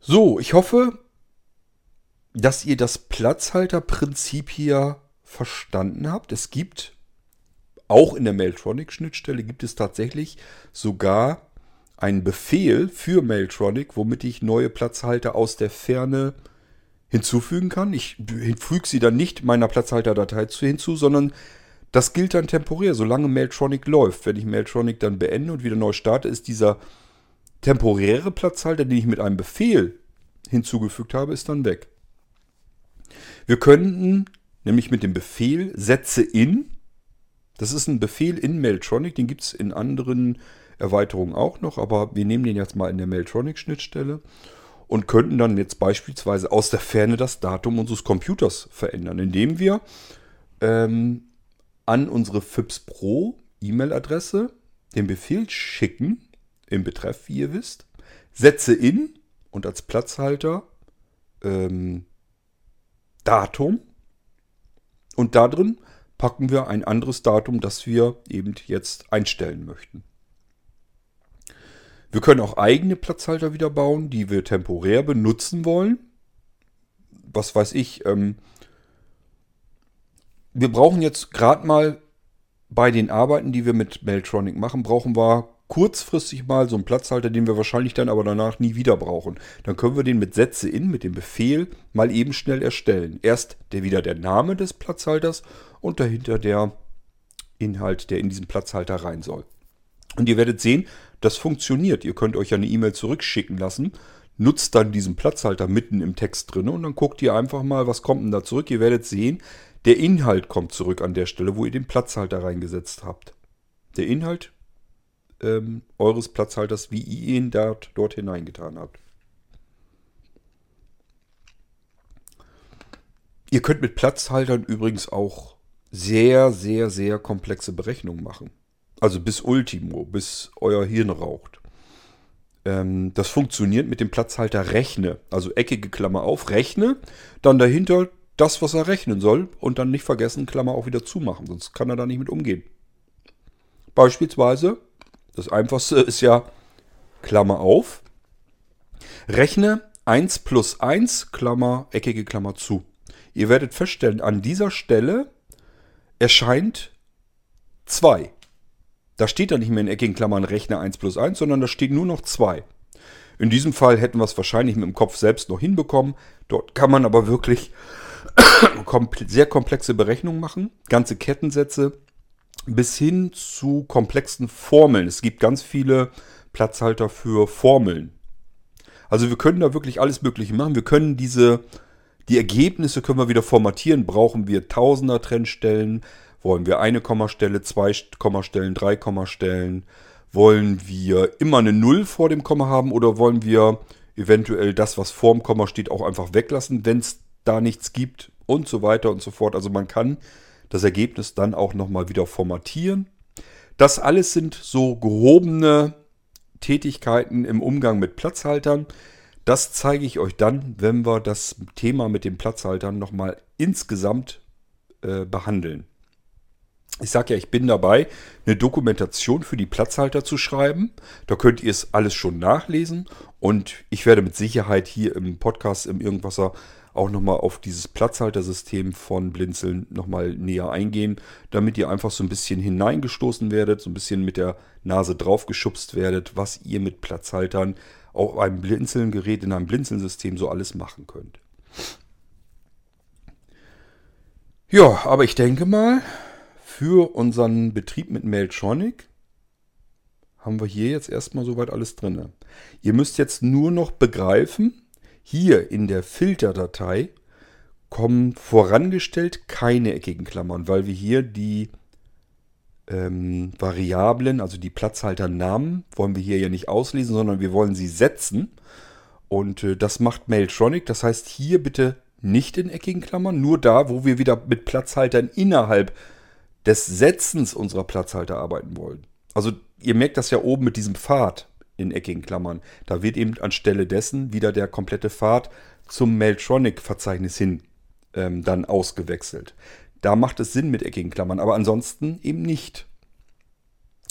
So, ich hoffe, dass ihr das Platzhalterprinzip hier verstanden habt. Es gibt, auch in der Mailtronic-Schnittstelle gibt es tatsächlich sogar einen Befehl für Mailtronic, womit ich neue Platzhalter aus der Ferne hinzufügen kann. Ich füge sie dann nicht meiner Platzhalterdatei hinzu, sondern das gilt dann temporär, solange Mailtronic läuft. Wenn ich Mailtronic dann beende und wieder neu starte, ist dieser temporäre Platzhalter, den ich mit einem Befehl hinzugefügt habe, ist dann weg. Wir könnten nämlich mit dem Befehl Sätze in, das ist ein Befehl in Mailtronic, den gibt es in anderen Erweiterungen auch noch, aber wir nehmen den jetzt mal in der Mailtronic-Schnittstelle und könnten dann jetzt beispielsweise aus der Ferne das Datum unseres Computers verändern, indem wir ähm, an unsere FIPS Pro E-Mail-Adresse den Befehl schicken, im Betreff, wie ihr wisst, Sätze in und als Platzhalter ähm, Datum und da drin packen wir ein anderes Datum, das wir eben jetzt einstellen möchten. Wir können auch eigene Platzhalter wieder bauen, die wir temporär benutzen wollen. Was weiß ich, ähm, wir brauchen jetzt gerade mal bei den Arbeiten, die wir mit Meltronic machen, brauchen wir kurzfristig mal so einen Platzhalter, den wir wahrscheinlich dann aber danach nie wieder brauchen. Dann können wir den mit Sätze in, mit dem Befehl, mal eben schnell erstellen. Erst der wieder der Name des Platzhalters und dahinter der Inhalt, der in diesen Platzhalter rein soll. Und ihr werdet sehen, das funktioniert. Ihr könnt euch eine E-Mail zurückschicken lassen, nutzt dann diesen Platzhalter mitten im Text drin und dann guckt ihr einfach mal, was kommt denn da zurück. Ihr werdet sehen, der Inhalt kommt zurück an der Stelle, wo ihr den Platzhalter reingesetzt habt. Der Inhalt ähm, eures Platzhalters, wie ihr ihn dort, dort hineingetan habt. Ihr könnt mit Platzhaltern übrigens auch sehr, sehr, sehr komplexe Berechnungen machen. Also bis Ultimo, bis euer Hirn raucht. Ähm, das funktioniert mit dem Platzhalter Rechne. Also eckige Klammer auf, Rechne. Dann dahinter das, was er rechnen soll und dann nicht vergessen, Klammer auch wieder zumachen, sonst kann er da nicht mit umgehen. Beispielsweise, das einfachste *laughs* ist ja Klammer auf, rechne 1 plus 1, Klammer, eckige Klammer zu. Ihr werdet feststellen, an dieser Stelle erscheint 2. Da steht dann nicht mehr in eckigen Klammern Rechner 1 plus 1, sondern da steht nur noch 2. In diesem Fall hätten wir es wahrscheinlich mit dem Kopf selbst noch hinbekommen. Dort kann man aber wirklich *coughs* sehr komplexe Berechnungen machen, ganze Kettensätze bis hin zu komplexen Formeln. Es gibt ganz viele Platzhalter für Formeln. Also wir können da wirklich alles Mögliche machen. Wir können diese, die Ergebnisse können wir wieder formatieren. Brauchen wir Tausender Trennstellen? Wollen wir eine Kommastelle, zwei Kommastellen, drei Kommastellen? Wollen wir immer eine Null vor dem Komma haben oder wollen wir eventuell das, was vorm Komma steht, auch einfach weglassen, wenn es da nichts gibt und so weiter und so fort. Also man kann das Ergebnis dann auch nochmal wieder formatieren. Das alles sind so gehobene Tätigkeiten im Umgang mit Platzhaltern. Das zeige ich euch dann, wenn wir das Thema mit den Platzhaltern nochmal insgesamt äh, behandeln. Ich sage ja, ich bin dabei, eine Dokumentation für die Platzhalter zu schreiben. Da könnt ihr es alles schon nachlesen. Und ich werde mit Sicherheit hier im Podcast im Irgendwasser auch nochmal auf dieses Platzhaltersystem von Blinzeln nochmal näher eingehen, damit ihr einfach so ein bisschen hineingestoßen werdet, so ein bisschen mit der Nase draufgeschubst werdet, was ihr mit Platzhaltern auf einem Blinzeln-Gerät in einem Blinzeln-System so alles machen könnt. Ja, aber ich denke mal, für unseren Betrieb mit Mailtronic haben wir hier jetzt erstmal soweit alles drin. Ihr müsst jetzt nur noch begreifen, hier in der Filterdatei kommen vorangestellt keine eckigen Klammern, weil wir hier die ähm, Variablen, also die Platzhalternamen, wollen wir hier ja nicht auslesen, sondern wir wollen sie setzen. Und äh, das macht Mailtronic. Das heißt, hier bitte nicht in eckigen Klammern, nur da, wo wir wieder mit Platzhaltern innerhalb des Setzens unserer Platzhalter arbeiten wollen. Also ihr merkt das ja oben mit diesem Pfad in eckigen Klammern. Da wird eben anstelle dessen wieder der komplette Pfad zum Meltronic-Verzeichnis hin ähm, dann ausgewechselt. Da macht es Sinn mit eckigen Klammern, aber ansonsten eben nicht.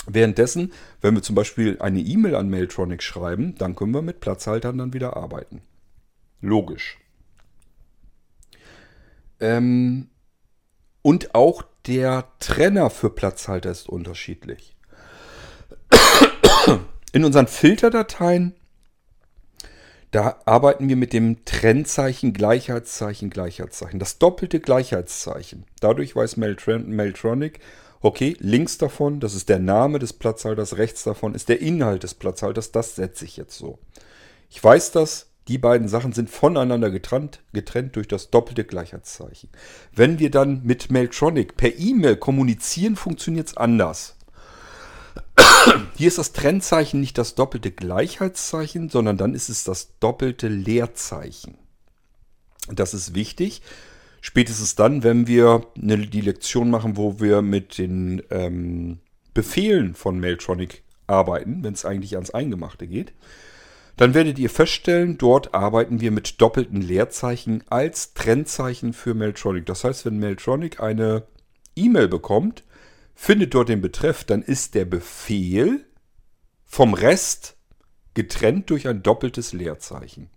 Währenddessen, wenn wir zum Beispiel eine E-Mail an Mailtronic schreiben, dann können wir mit Platzhaltern dann wieder arbeiten. Logisch. Ähm, und auch der Trenner für Platzhalter ist unterschiedlich. In unseren Filterdateien, da arbeiten wir mit dem Trennzeichen, Gleichheitszeichen, Gleichheitszeichen. Das doppelte Gleichheitszeichen. Dadurch weiß Mailtronic, okay, links davon, das ist der Name des Platzhalters, rechts davon ist der Inhalt des Platzhalters. Das setze ich jetzt so. Ich weiß das, die beiden Sachen sind voneinander getrennt, getrennt durch das doppelte Gleichheitszeichen. Wenn wir dann mit Mailtronic per E-Mail kommunizieren, funktioniert es anders. Hier ist das Trennzeichen nicht das doppelte Gleichheitszeichen, sondern dann ist es das doppelte Leerzeichen. Das ist wichtig. Spätestens dann, wenn wir eine, die Lektion machen, wo wir mit den ähm, Befehlen von Mailtronic arbeiten, wenn es eigentlich ans Eingemachte geht, dann werdet ihr feststellen, dort arbeiten wir mit doppelten Leerzeichen als Trennzeichen für Mailtronic. Das heißt, wenn Mailtronic eine E-Mail bekommt, findet dort den Betreff, dann ist der Befehl vom Rest getrennt durch ein doppeltes Leerzeichen.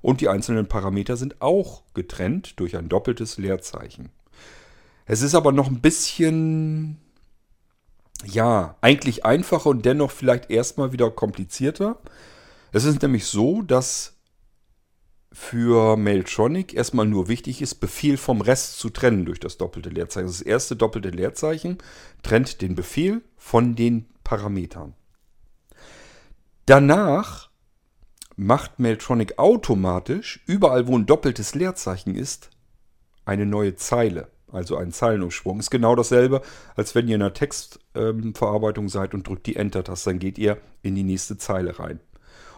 Und die einzelnen Parameter sind auch getrennt durch ein doppeltes Leerzeichen. Es ist aber noch ein bisschen, ja, eigentlich einfacher und dennoch vielleicht erstmal wieder komplizierter. Es ist nämlich so, dass für Mailtronic erstmal nur wichtig ist, Befehl vom Rest zu trennen durch das doppelte Leerzeichen. Das erste doppelte Leerzeichen trennt den Befehl von den Parametern. Danach macht Mailtronic automatisch, überall wo ein doppeltes Leerzeichen ist, eine neue Zeile. Also ein Zeilenumsprung. Ist genau dasselbe, als wenn ihr in einer Textverarbeitung ähm, seid und drückt die Enter-Taste. Dann geht ihr in die nächste Zeile rein.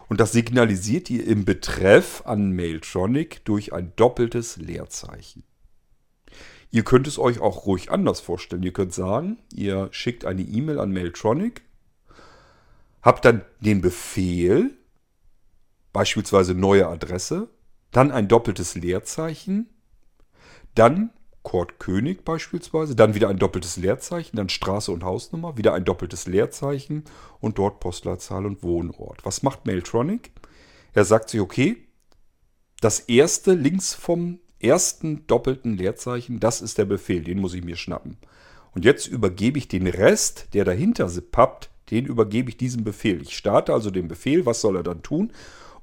Und das signalisiert ihr im Betreff an Mailtronic durch ein doppeltes Leerzeichen. Ihr könnt es euch auch ruhig anders vorstellen. Ihr könnt sagen, ihr schickt eine E-Mail an Mailtronic, habt dann den Befehl, beispielsweise neue Adresse, dann ein doppeltes Leerzeichen, dann Kurt König beispielsweise, dann wieder ein doppeltes Leerzeichen, dann Straße und Hausnummer, wieder ein doppeltes Leerzeichen und dort Postleitzahl und Wohnort. Was macht Mailtronic? Er sagt sich, okay, das erste links vom ersten doppelten Leerzeichen, das ist der Befehl, den muss ich mir schnappen. Und jetzt übergebe ich den Rest, der dahinter pappt, den übergebe ich diesem Befehl. Ich starte also den Befehl, was soll er dann tun?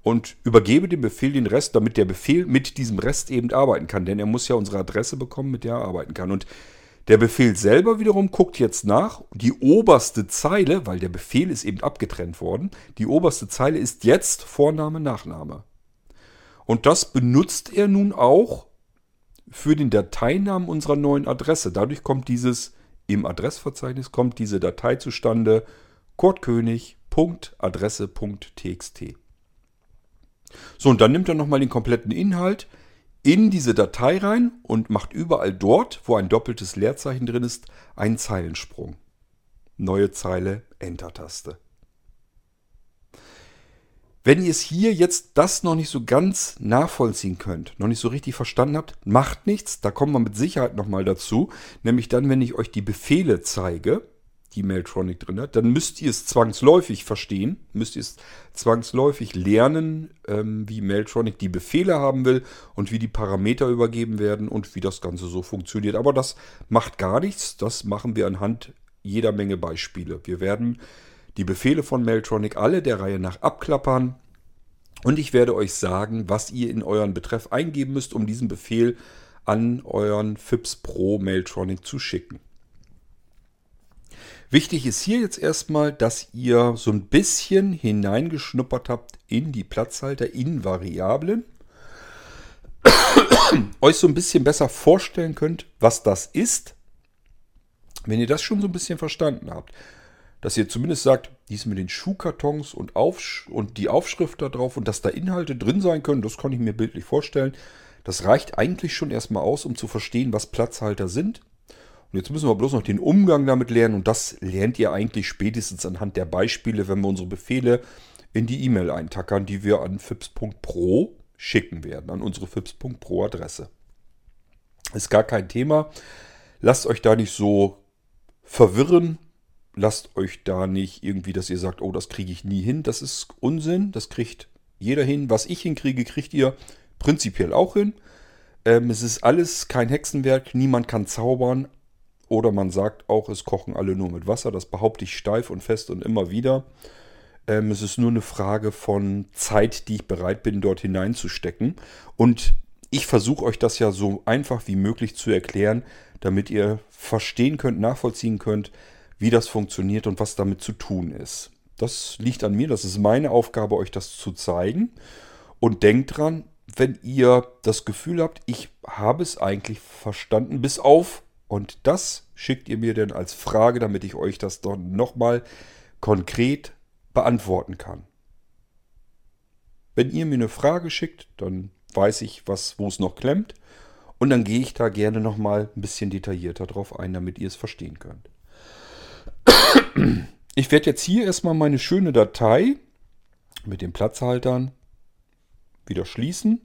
Und übergebe dem Befehl den Rest, damit der Befehl mit diesem Rest eben arbeiten kann. Denn er muss ja unsere Adresse bekommen, mit der er arbeiten kann. Und der Befehl selber wiederum guckt jetzt nach. Die oberste Zeile, weil der Befehl ist eben abgetrennt worden, die oberste Zeile ist jetzt Vorname, Nachname. Und das benutzt er nun auch für den Dateinamen unserer neuen Adresse. Dadurch kommt dieses, im Adressverzeichnis kommt diese Datei zustande, kurtkönig.adresse.txt. So, und dann nimmt er nochmal den kompletten Inhalt in diese Datei rein und macht überall dort, wo ein doppeltes Leerzeichen drin ist, einen Zeilensprung. Neue Zeile, Enter-Taste. Wenn ihr es hier jetzt das noch nicht so ganz nachvollziehen könnt, noch nicht so richtig verstanden habt, macht nichts. Da kommen wir mit Sicherheit nochmal dazu. Nämlich dann, wenn ich euch die Befehle zeige, die Mailtronic drin hat, dann müsst ihr es zwangsläufig verstehen, müsst ihr es zwangsläufig lernen, ähm, wie Mailtronic die Befehle haben will und wie die Parameter übergeben werden und wie das Ganze so funktioniert. Aber das macht gar nichts, das machen wir anhand jeder Menge Beispiele. Wir werden die Befehle von Mailtronic alle der Reihe nach abklappern und ich werde euch sagen, was ihr in euren Betreff eingeben müsst, um diesen Befehl an euren FIPS Pro Mailtronic zu schicken. Wichtig ist hier jetzt erstmal, dass ihr so ein bisschen hineingeschnuppert habt in die Platzhalter, in Variablen. *coughs* euch so ein bisschen besser vorstellen könnt, was das ist. Wenn ihr das schon so ein bisschen verstanden habt, dass ihr zumindest sagt, dies mit den Schuhkartons und, Aufsch und die Aufschrift da drauf und dass da Inhalte drin sein können, das kann ich mir bildlich vorstellen. Das reicht eigentlich schon erstmal aus, um zu verstehen, was Platzhalter sind. Jetzt müssen wir bloß noch den Umgang damit lernen und das lernt ihr eigentlich spätestens anhand der Beispiele, wenn wir unsere Befehle in die E-Mail eintackern, die wir an fips.pro schicken werden, an unsere fips.pro Adresse. Ist gar kein Thema. Lasst euch da nicht so verwirren. Lasst euch da nicht irgendwie, dass ihr sagt, oh, das kriege ich nie hin. Das ist Unsinn. Das kriegt jeder hin. Was ich hinkriege, kriegt ihr prinzipiell auch hin. Ähm, es ist alles kein Hexenwerk. Niemand kann zaubern. Oder man sagt auch, es kochen alle nur mit Wasser. Das behaupte ich steif und fest und immer wieder. Ähm, es ist nur eine Frage von Zeit, die ich bereit bin, dort hineinzustecken. Und ich versuche euch das ja so einfach wie möglich zu erklären, damit ihr verstehen könnt, nachvollziehen könnt, wie das funktioniert und was damit zu tun ist. Das liegt an mir, das ist meine Aufgabe, euch das zu zeigen. Und denkt dran, wenn ihr das Gefühl habt, ich habe es eigentlich verstanden, bis auf und das schickt ihr mir dann als Frage, damit ich euch das doch nochmal konkret beantworten kann. Wenn ihr mir eine Frage schickt, dann weiß ich, was, wo es noch klemmt. Und dann gehe ich da gerne nochmal ein bisschen detaillierter drauf ein, damit ihr es verstehen könnt. Ich werde jetzt hier erstmal meine schöne Datei mit den Platzhaltern wieder schließen.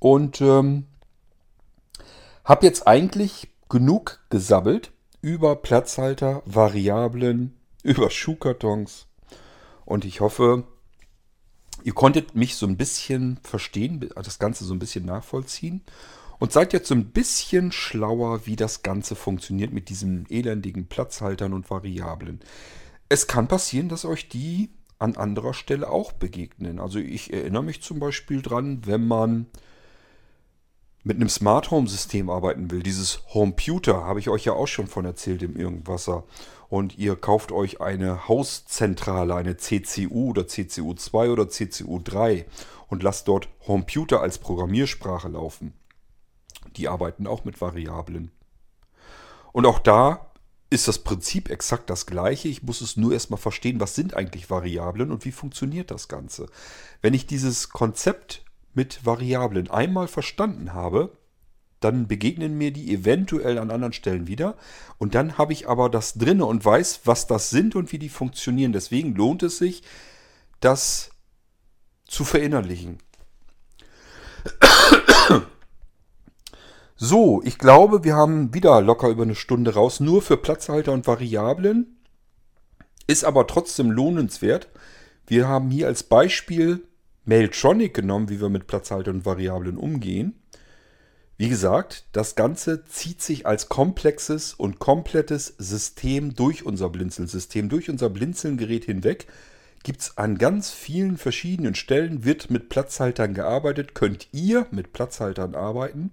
Und ähm, hab jetzt eigentlich genug gesabbelt über Platzhalter, Variablen, über Schuhkartons. Und ich hoffe, ihr konntet mich so ein bisschen verstehen, das Ganze so ein bisschen nachvollziehen. Und seid jetzt so ein bisschen schlauer, wie das Ganze funktioniert mit diesen elendigen Platzhaltern und Variablen. Es kann passieren, dass euch die an anderer Stelle auch begegnen. Also ich erinnere mich zum Beispiel dran, wenn man mit einem Smart Home System arbeiten will, dieses Homeputer, habe ich euch ja auch schon von erzählt im Irgendwasser. Und ihr kauft euch eine Hauszentrale, eine CCU oder CCU2 oder CCU3 und lasst dort Homeputer als Programmiersprache laufen. Die arbeiten auch mit Variablen. Und auch da ist das Prinzip exakt das gleiche. Ich muss es nur erstmal verstehen, was sind eigentlich Variablen und wie funktioniert das Ganze. Wenn ich dieses Konzept mit Variablen einmal verstanden habe, dann begegnen mir die eventuell an anderen Stellen wieder. Und dann habe ich aber das drinne und weiß, was das sind und wie die funktionieren. Deswegen lohnt es sich, das zu verinnerlichen. *coughs* So, ich glaube, wir haben wieder locker über eine Stunde raus, nur für Platzhalter und Variablen. Ist aber trotzdem lohnenswert. Wir haben hier als Beispiel Mailtronic genommen, wie wir mit Platzhalter und Variablen umgehen. Wie gesagt, das Ganze zieht sich als komplexes und komplettes System durch unser Blinzeln-System, durch unser Blinzeln-Gerät hinweg. Gibt es an ganz vielen verschiedenen Stellen, wird mit Platzhaltern gearbeitet, könnt ihr mit Platzhaltern arbeiten.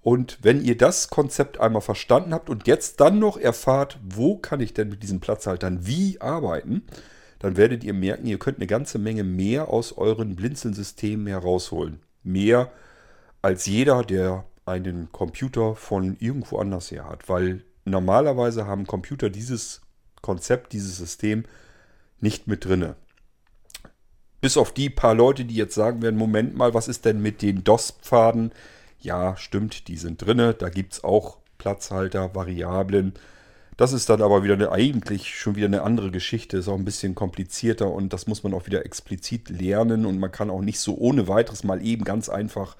Und wenn ihr das Konzept einmal verstanden habt und jetzt dann noch erfahrt, wo kann ich denn mit diesen Platzhaltern wie arbeiten, dann werdet ihr merken, ihr könnt eine ganze Menge mehr aus euren Blinzeln-Systemen herausholen. Mehr als jeder, der einen Computer von irgendwo anders her hat, weil normalerweise haben Computer dieses Konzept, dieses System nicht mit drinne. Bis auf die paar Leute, die jetzt sagen werden, Moment mal, was ist denn mit den DOS-Pfaden? Ja, stimmt, die sind drinne. Da gibt es auch Platzhalter, Variablen. Das ist dann aber wieder eine, eigentlich schon wieder eine andere Geschichte, ist auch ein bisschen komplizierter und das muss man auch wieder explizit lernen und man kann auch nicht so ohne weiteres mal eben ganz einfach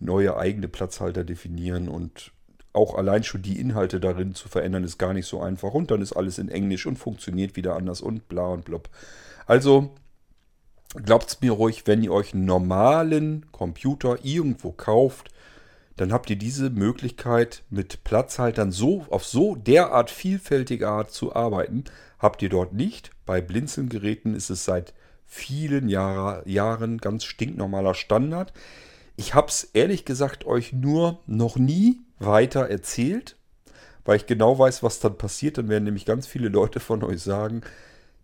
neue eigene Platzhalter definieren und auch allein schon die Inhalte darin zu verändern, ist gar nicht so einfach. Und dann ist alles in Englisch und funktioniert wieder anders und bla und blub. Also glaubt es mir ruhig, wenn ihr euch einen normalen Computer irgendwo kauft, dann habt ihr diese Möglichkeit mit Platzhaltern so auf so derart vielfältige Art zu arbeiten, habt ihr dort nicht. Bei Blinzelgeräten ist es seit vielen Jahr, Jahren ganz stinknormaler Standard. Ich habe es ehrlich gesagt euch nur noch nie weiter erzählt, weil ich genau weiß, was dann passiert. Dann werden nämlich ganz viele Leute von euch sagen,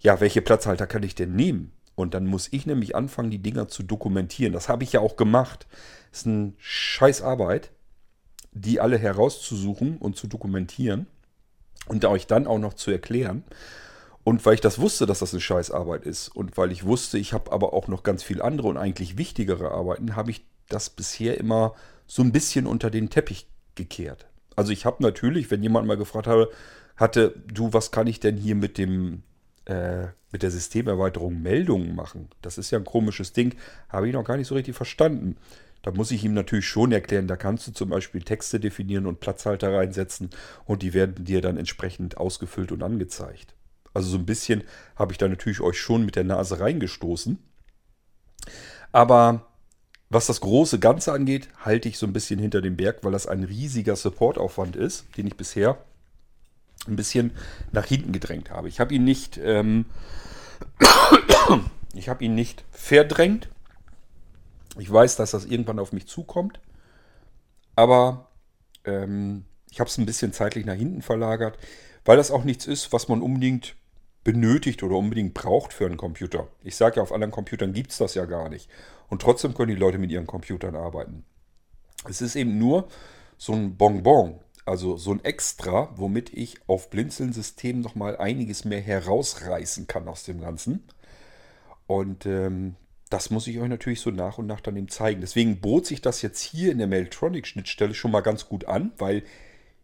ja, welche Platzhalter kann ich denn nehmen? Und dann muss ich nämlich anfangen, die Dinger zu dokumentieren. Das habe ich ja auch gemacht. Das ist eine scheiß Arbeit, die alle herauszusuchen und zu dokumentieren und euch dann auch noch zu erklären. Und weil ich das wusste, dass das eine Scheißarbeit ist und weil ich wusste, ich habe aber auch noch ganz viel andere und eigentlich wichtigere Arbeiten, habe ich das bisher immer so ein bisschen unter den Teppich gekehrt. Also ich habe natürlich, wenn jemand mal gefragt habe, hatte, du, was kann ich denn hier mit dem äh, mit der Systemerweiterung Meldungen machen? Das ist ja ein komisches Ding, habe ich noch gar nicht so richtig verstanden. Da muss ich ihm natürlich schon erklären, da kannst du zum Beispiel Texte definieren und Platzhalter reinsetzen und die werden dir dann entsprechend ausgefüllt und angezeigt. Also so ein bisschen habe ich da natürlich euch schon mit der Nase reingestoßen. Aber was das große Ganze angeht, halte ich so ein bisschen hinter dem Berg, weil das ein riesiger Supportaufwand ist, den ich bisher ein bisschen nach hinten gedrängt habe. Ich habe ihn nicht, ähm, *coughs* ich habe ihn nicht verdrängt. Ich weiß, dass das irgendwann auf mich zukommt, aber ähm, ich habe es ein bisschen zeitlich nach hinten verlagert, weil das auch nichts ist, was man unbedingt benötigt oder unbedingt braucht für einen Computer. Ich sage ja, auf anderen Computern gibt es das ja gar nicht. Und trotzdem können die Leute mit ihren Computern arbeiten. Es ist eben nur so ein Bonbon, also so ein Extra, womit ich auf Blinzeln-Systemen nochmal einiges mehr herausreißen kann aus dem Ganzen. Und ähm, das muss ich euch natürlich so nach und nach dann eben zeigen. Deswegen bot sich das jetzt hier in der Mailtronic-Schnittstelle schon mal ganz gut an, weil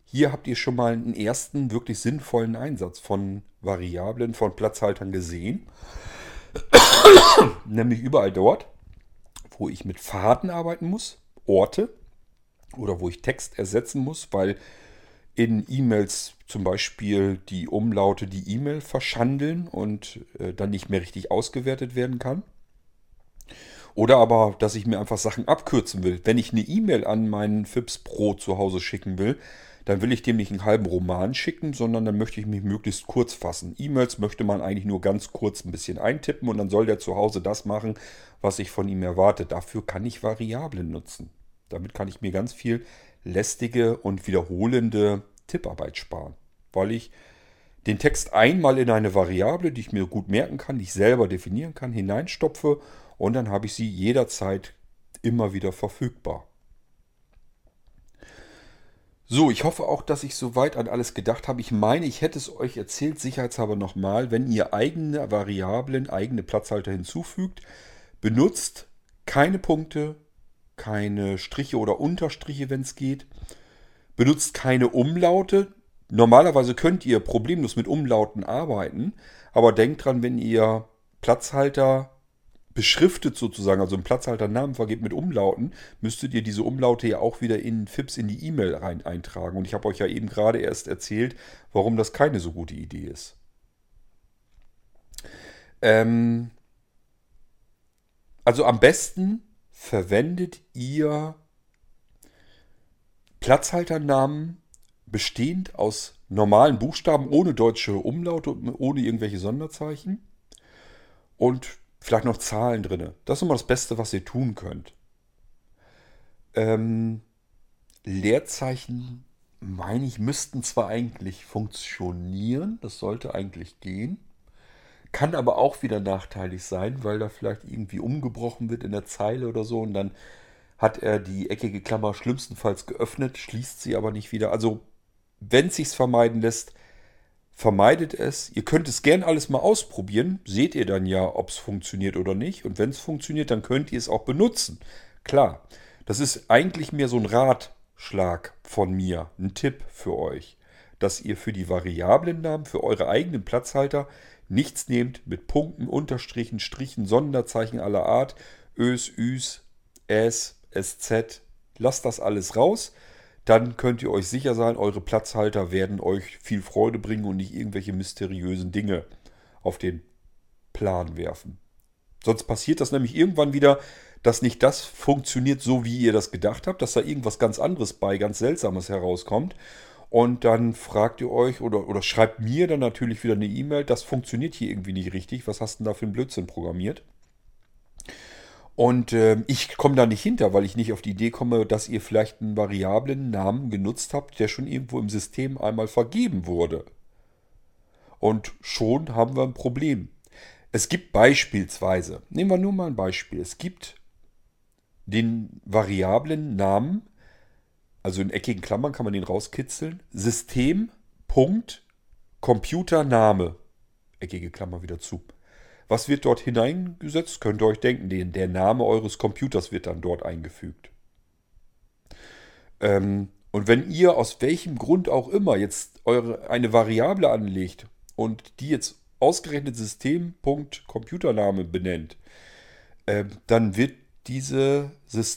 hier habt ihr schon mal einen ersten wirklich sinnvollen Einsatz von Variablen, von Platzhaltern gesehen. *coughs* Nämlich überall dort, wo ich mit Fahrten arbeiten muss, Orte oder wo ich Text ersetzen muss, weil in E-Mails zum Beispiel die Umlaute die E-Mail verschandeln und äh, dann nicht mehr richtig ausgewertet werden kann. Oder aber, dass ich mir einfach Sachen abkürzen will. Wenn ich eine E-Mail an meinen FIPS Pro zu Hause schicken will, dann will ich dem nicht einen halben Roman schicken, sondern dann möchte ich mich möglichst kurz fassen. E-Mails möchte man eigentlich nur ganz kurz ein bisschen eintippen und dann soll der zu Hause das machen, was ich von ihm erwarte. Dafür kann ich Variablen nutzen. Damit kann ich mir ganz viel lästige und wiederholende Tipparbeit sparen, weil ich den Text einmal in eine Variable, die ich mir gut merken kann, die ich selber definieren kann, hineinstopfe und dann habe ich sie jederzeit immer wieder verfügbar. So, ich hoffe auch, dass ich soweit an alles gedacht habe. Ich meine, ich hätte es euch erzählt, sicherheitshalber nochmal, wenn ihr eigene Variablen, eigene Platzhalter hinzufügt, benutzt keine Punkte, keine Striche oder Unterstriche, wenn es geht. Benutzt keine Umlaute. Normalerweise könnt ihr problemlos mit Umlauten arbeiten, aber denkt dran, wenn ihr Platzhalter beschriftet sozusagen, also einen Platzhalternamen vergebt mit Umlauten, müsstet ihr diese Umlaute ja auch wieder in FIPS in die E-Mail rein eintragen. Und ich habe euch ja eben gerade erst erzählt, warum das keine so gute Idee ist. Ähm also am besten verwendet ihr Platzhalternamen bestehend aus normalen Buchstaben ohne deutsche Umlaute, ohne irgendwelche Sonderzeichen und vielleicht noch Zahlen drin. Das ist immer das Beste, was ihr tun könnt. Ähm, Leerzeichen, meine ich, müssten zwar eigentlich funktionieren, das sollte eigentlich gehen, kann aber auch wieder nachteilig sein, weil da vielleicht irgendwie umgebrochen wird in der Zeile oder so und dann hat er die eckige Klammer schlimmstenfalls geöffnet, schließt sie aber nicht wieder. Also, wenn es sich vermeiden lässt, vermeidet es. Ihr könnt es gern alles mal ausprobieren. Seht ihr dann ja, ob es funktioniert oder nicht. Und wenn es funktioniert, dann könnt ihr es auch benutzen. Klar, das ist eigentlich mehr so ein Ratschlag von mir, ein Tipp für euch, dass ihr für die Variablennamen, für eure eigenen Platzhalter nichts nehmt mit Punkten, Unterstrichen, Strichen, Sonderzeichen aller Art, Ös, Üs, S, SZ. Lasst das alles raus. Dann könnt ihr euch sicher sein, eure Platzhalter werden euch viel Freude bringen und nicht irgendwelche mysteriösen Dinge auf den Plan werfen. Sonst passiert das nämlich irgendwann wieder, dass nicht das funktioniert so, wie ihr das gedacht habt, dass da irgendwas ganz anderes bei, ganz Seltsames herauskommt. Und dann fragt ihr euch oder, oder schreibt mir dann natürlich wieder eine E-Mail, das funktioniert hier irgendwie nicht richtig. Was hast du denn da für einen Blödsinn programmiert? Und äh, ich komme da nicht hinter, weil ich nicht auf die Idee komme, dass ihr vielleicht einen variablen Namen genutzt habt, der schon irgendwo im System einmal vergeben wurde. Und schon haben wir ein Problem. Es gibt beispielsweise, nehmen wir nur mal ein Beispiel, es gibt den variablen Namen, also in eckigen Klammern kann man den rauskitzeln, System, Punkt, Computername, eckige Klammer wieder zu. Was wird dort hineingesetzt? Könnt ihr euch denken, den, der Name eures Computers wird dann dort eingefügt. Ähm, und wenn ihr aus welchem Grund auch immer jetzt eure, eine Variable anlegt und die jetzt ausgerechnet System.computername benennt, äh, dann wird diese,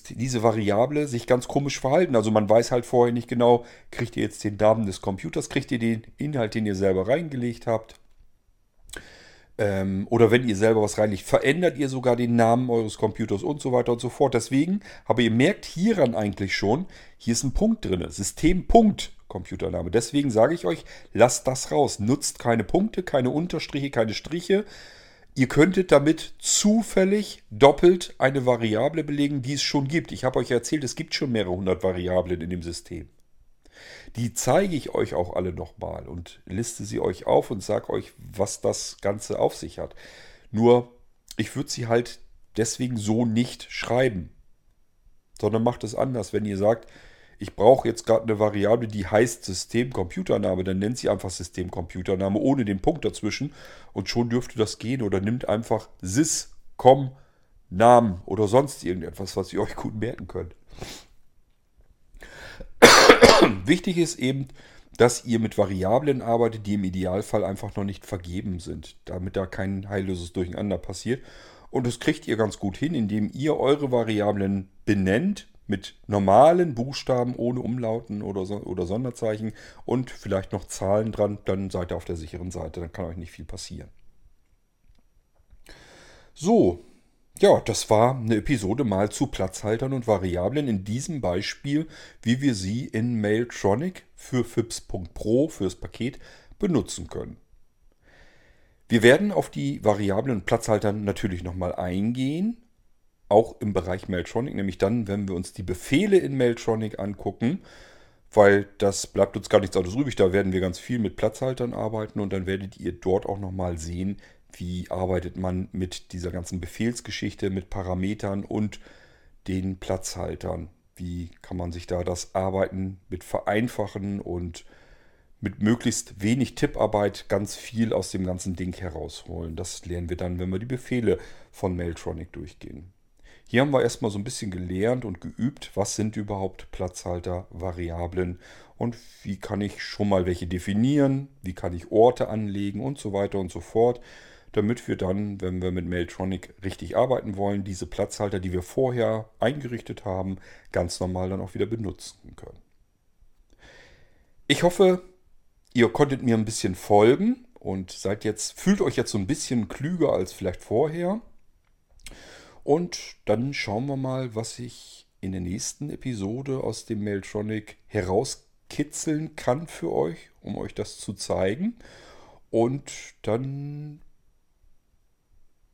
diese Variable sich ganz komisch verhalten. Also man weiß halt vorher nicht genau, kriegt ihr jetzt den Namen des Computers, kriegt ihr den Inhalt, den ihr selber reingelegt habt. Ähm, oder wenn ihr selber was reinlegt, verändert ihr sogar den Namen eures Computers und so weiter und so fort. Deswegen, aber ihr merkt hieran eigentlich schon, hier ist ein Punkt drin. Systempunkt Computername. Deswegen sage ich euch, lasst das raus. Nutzt keine Punkte, keine Unterstriche, keine Striche. Ihr könntet damit zufällig doppelt eine Variable belegen, die es schon gibt. Ich habe euch erzählt, es gibt schon mehrere hundert Variablen in dem System. Die zeige ich euch auch alle nochmal und liste sie euch auf und sage euch, was das Ganze auf sich hat. Nur, ich würde sie halt deswegen so nicht schreiben, sondern macht es anders. Wenn ihr sagt, ich brauche jetzt gerade eine Variable, die heißt Systemcomputername, dann nennt sie einfach Systemcomputername ohne den Punkt dazwischen und schon dürfte das gehen oder nimmt einfach sys, com, Namen oder sonst irgendetwas, was ihr euch gut merken könnt. *coughs* Wichtig ist eben, dass ihr mit Variablen arbeitet, die im Idealfall einfach noch nicht vergeben sind, damit da kein heilloses Durcheinander passiert. Und das kriegt ihr ganz gut hin, indem ihr eure Variablen benennt mit normalen Buchstaben ohne Umlauten oder, oder Sonderzeichen und vielleicht noch Zahlen dran, dann seid ihr auf der sicheren Seite, dann kann euch nicht viel passieren. So, ja, das war eine Episode mal zu Platzhaltern und Variablen in diesem Beispiel, wie wir sie in Mailtronic für FIPS.pro fürs Paket benutzen können. Wir werden auf die Variablen und Platzhalter natürlich nochmal eingehen, auch im Bereich Mailtronic, nämlich dann, wenn wir uns die Befehle in Mailtronic angucken, weil das bleibt uns gar nichts anderes übrig. Da werden wir ganz viel mit Platzhaltern arbeiten und dann werdet ihr dort auch nochmal sehen, wie arbeitet man mit dieser ganzen Befehlsgeschichte, mit Parametern und den Platzhaltern. Wie kann man sich da das Arbeiten mit vereinfachen und mit möglichst wenig Tipparbeit ganz viel aus dem ganzen Ding herausholen. Das lernen wir dann, wenn wir die Befehle von Mailtronic durchgehen. Hier haben wir erstmal so ein bisschen gelernt und geübt, was sind überhaupt Platzhalter, Variablen und wie kann ich schon mal welche definieren, wie kann ich Orte anlegen und so weiter und so fort damit wir dann, wenn wir mit Mailtronic richtig arbeiten wollen, diese Platzhalter, die wir vorher eingerichtet haben, ganz normal dann auch wieder benutzen können. Ich hoffe, ihr konntet mir ein bisschen folgen und seid jetzt, fühlt euch jetzt so ein bisschen klüger als vielleicht vorher. Und dann schauen wir mal, was ich in der nächsten Episode aus dem Mailtronic herauskitzeln kann für euch, um euch das zu zeigen. Und dann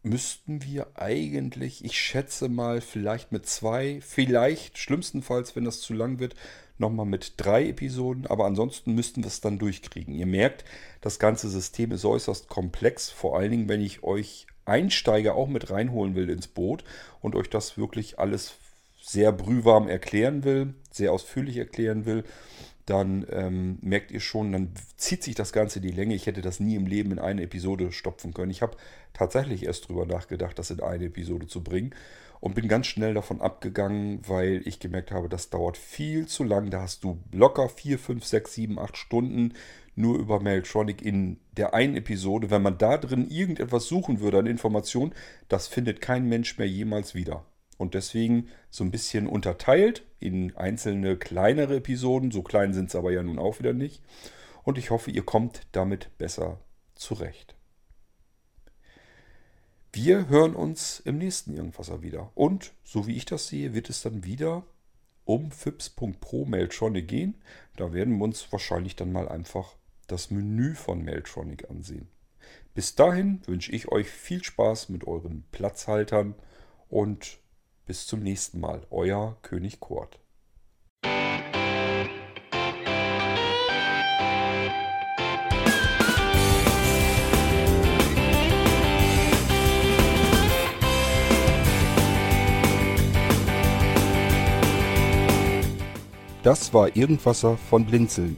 müssten wir eigentlich, ich schätze mal, vielleicht mit zwei, vielleicht schlimmstenfalls, wenn das zu lang wird, nochmal mit drei Episoden, aber ansonsten müssten wir es dann durchkriegen. Ihr merkt, das ganze System ist äußerst komplex, vor allen Dingen, wenn ich euch Einsteiger auch mit reinholen will ins Boot und euch das wirklich alles sehr brühwarm erklären will, sehr ausführlich erklären will, dann ähm, merkt ihr schon, dann zieht sich das Ganze die Länge. Ich hätte das nie im Leben in eine Episode stopfen können. Ich habe tatsächlich erst drüber nachgedacht, das in eine Episode zu bringen und bin ganz schnell davon abgegangen, weil ich gemerkt habe, das dauert viel zu lang. Da hast du locker 4, 5, 6, 7, 8 Stunden nur über Mailtronic in der einen Episode. Wenn man da drin irgendetwas suchen würde an Informationen, das findet kein Mensch mehr jemals wieder. Und deswegen so ein bisschen unterteilt in einzelne kleinere Episoden. So klein sind es aber ja nun auch wieder nicht. Und ich hoffe, ihr kommt damit besser zurecht. Wir hören uns im nächsten Irgendwasser wieder. Und so wie ich das sehe, wird es dann wieder um fips.pro Mailtronic gehen. Da werden wir uns wahrscheinlich dann mal einfach das Menü von Mailtronic ansehen. Bis dahin wünsche ich euch viel Spaß mit euren Platzhaltern und bis zum nächsten Mal. Euer König Kurt. Das war Irgendwasser von Blinzeln.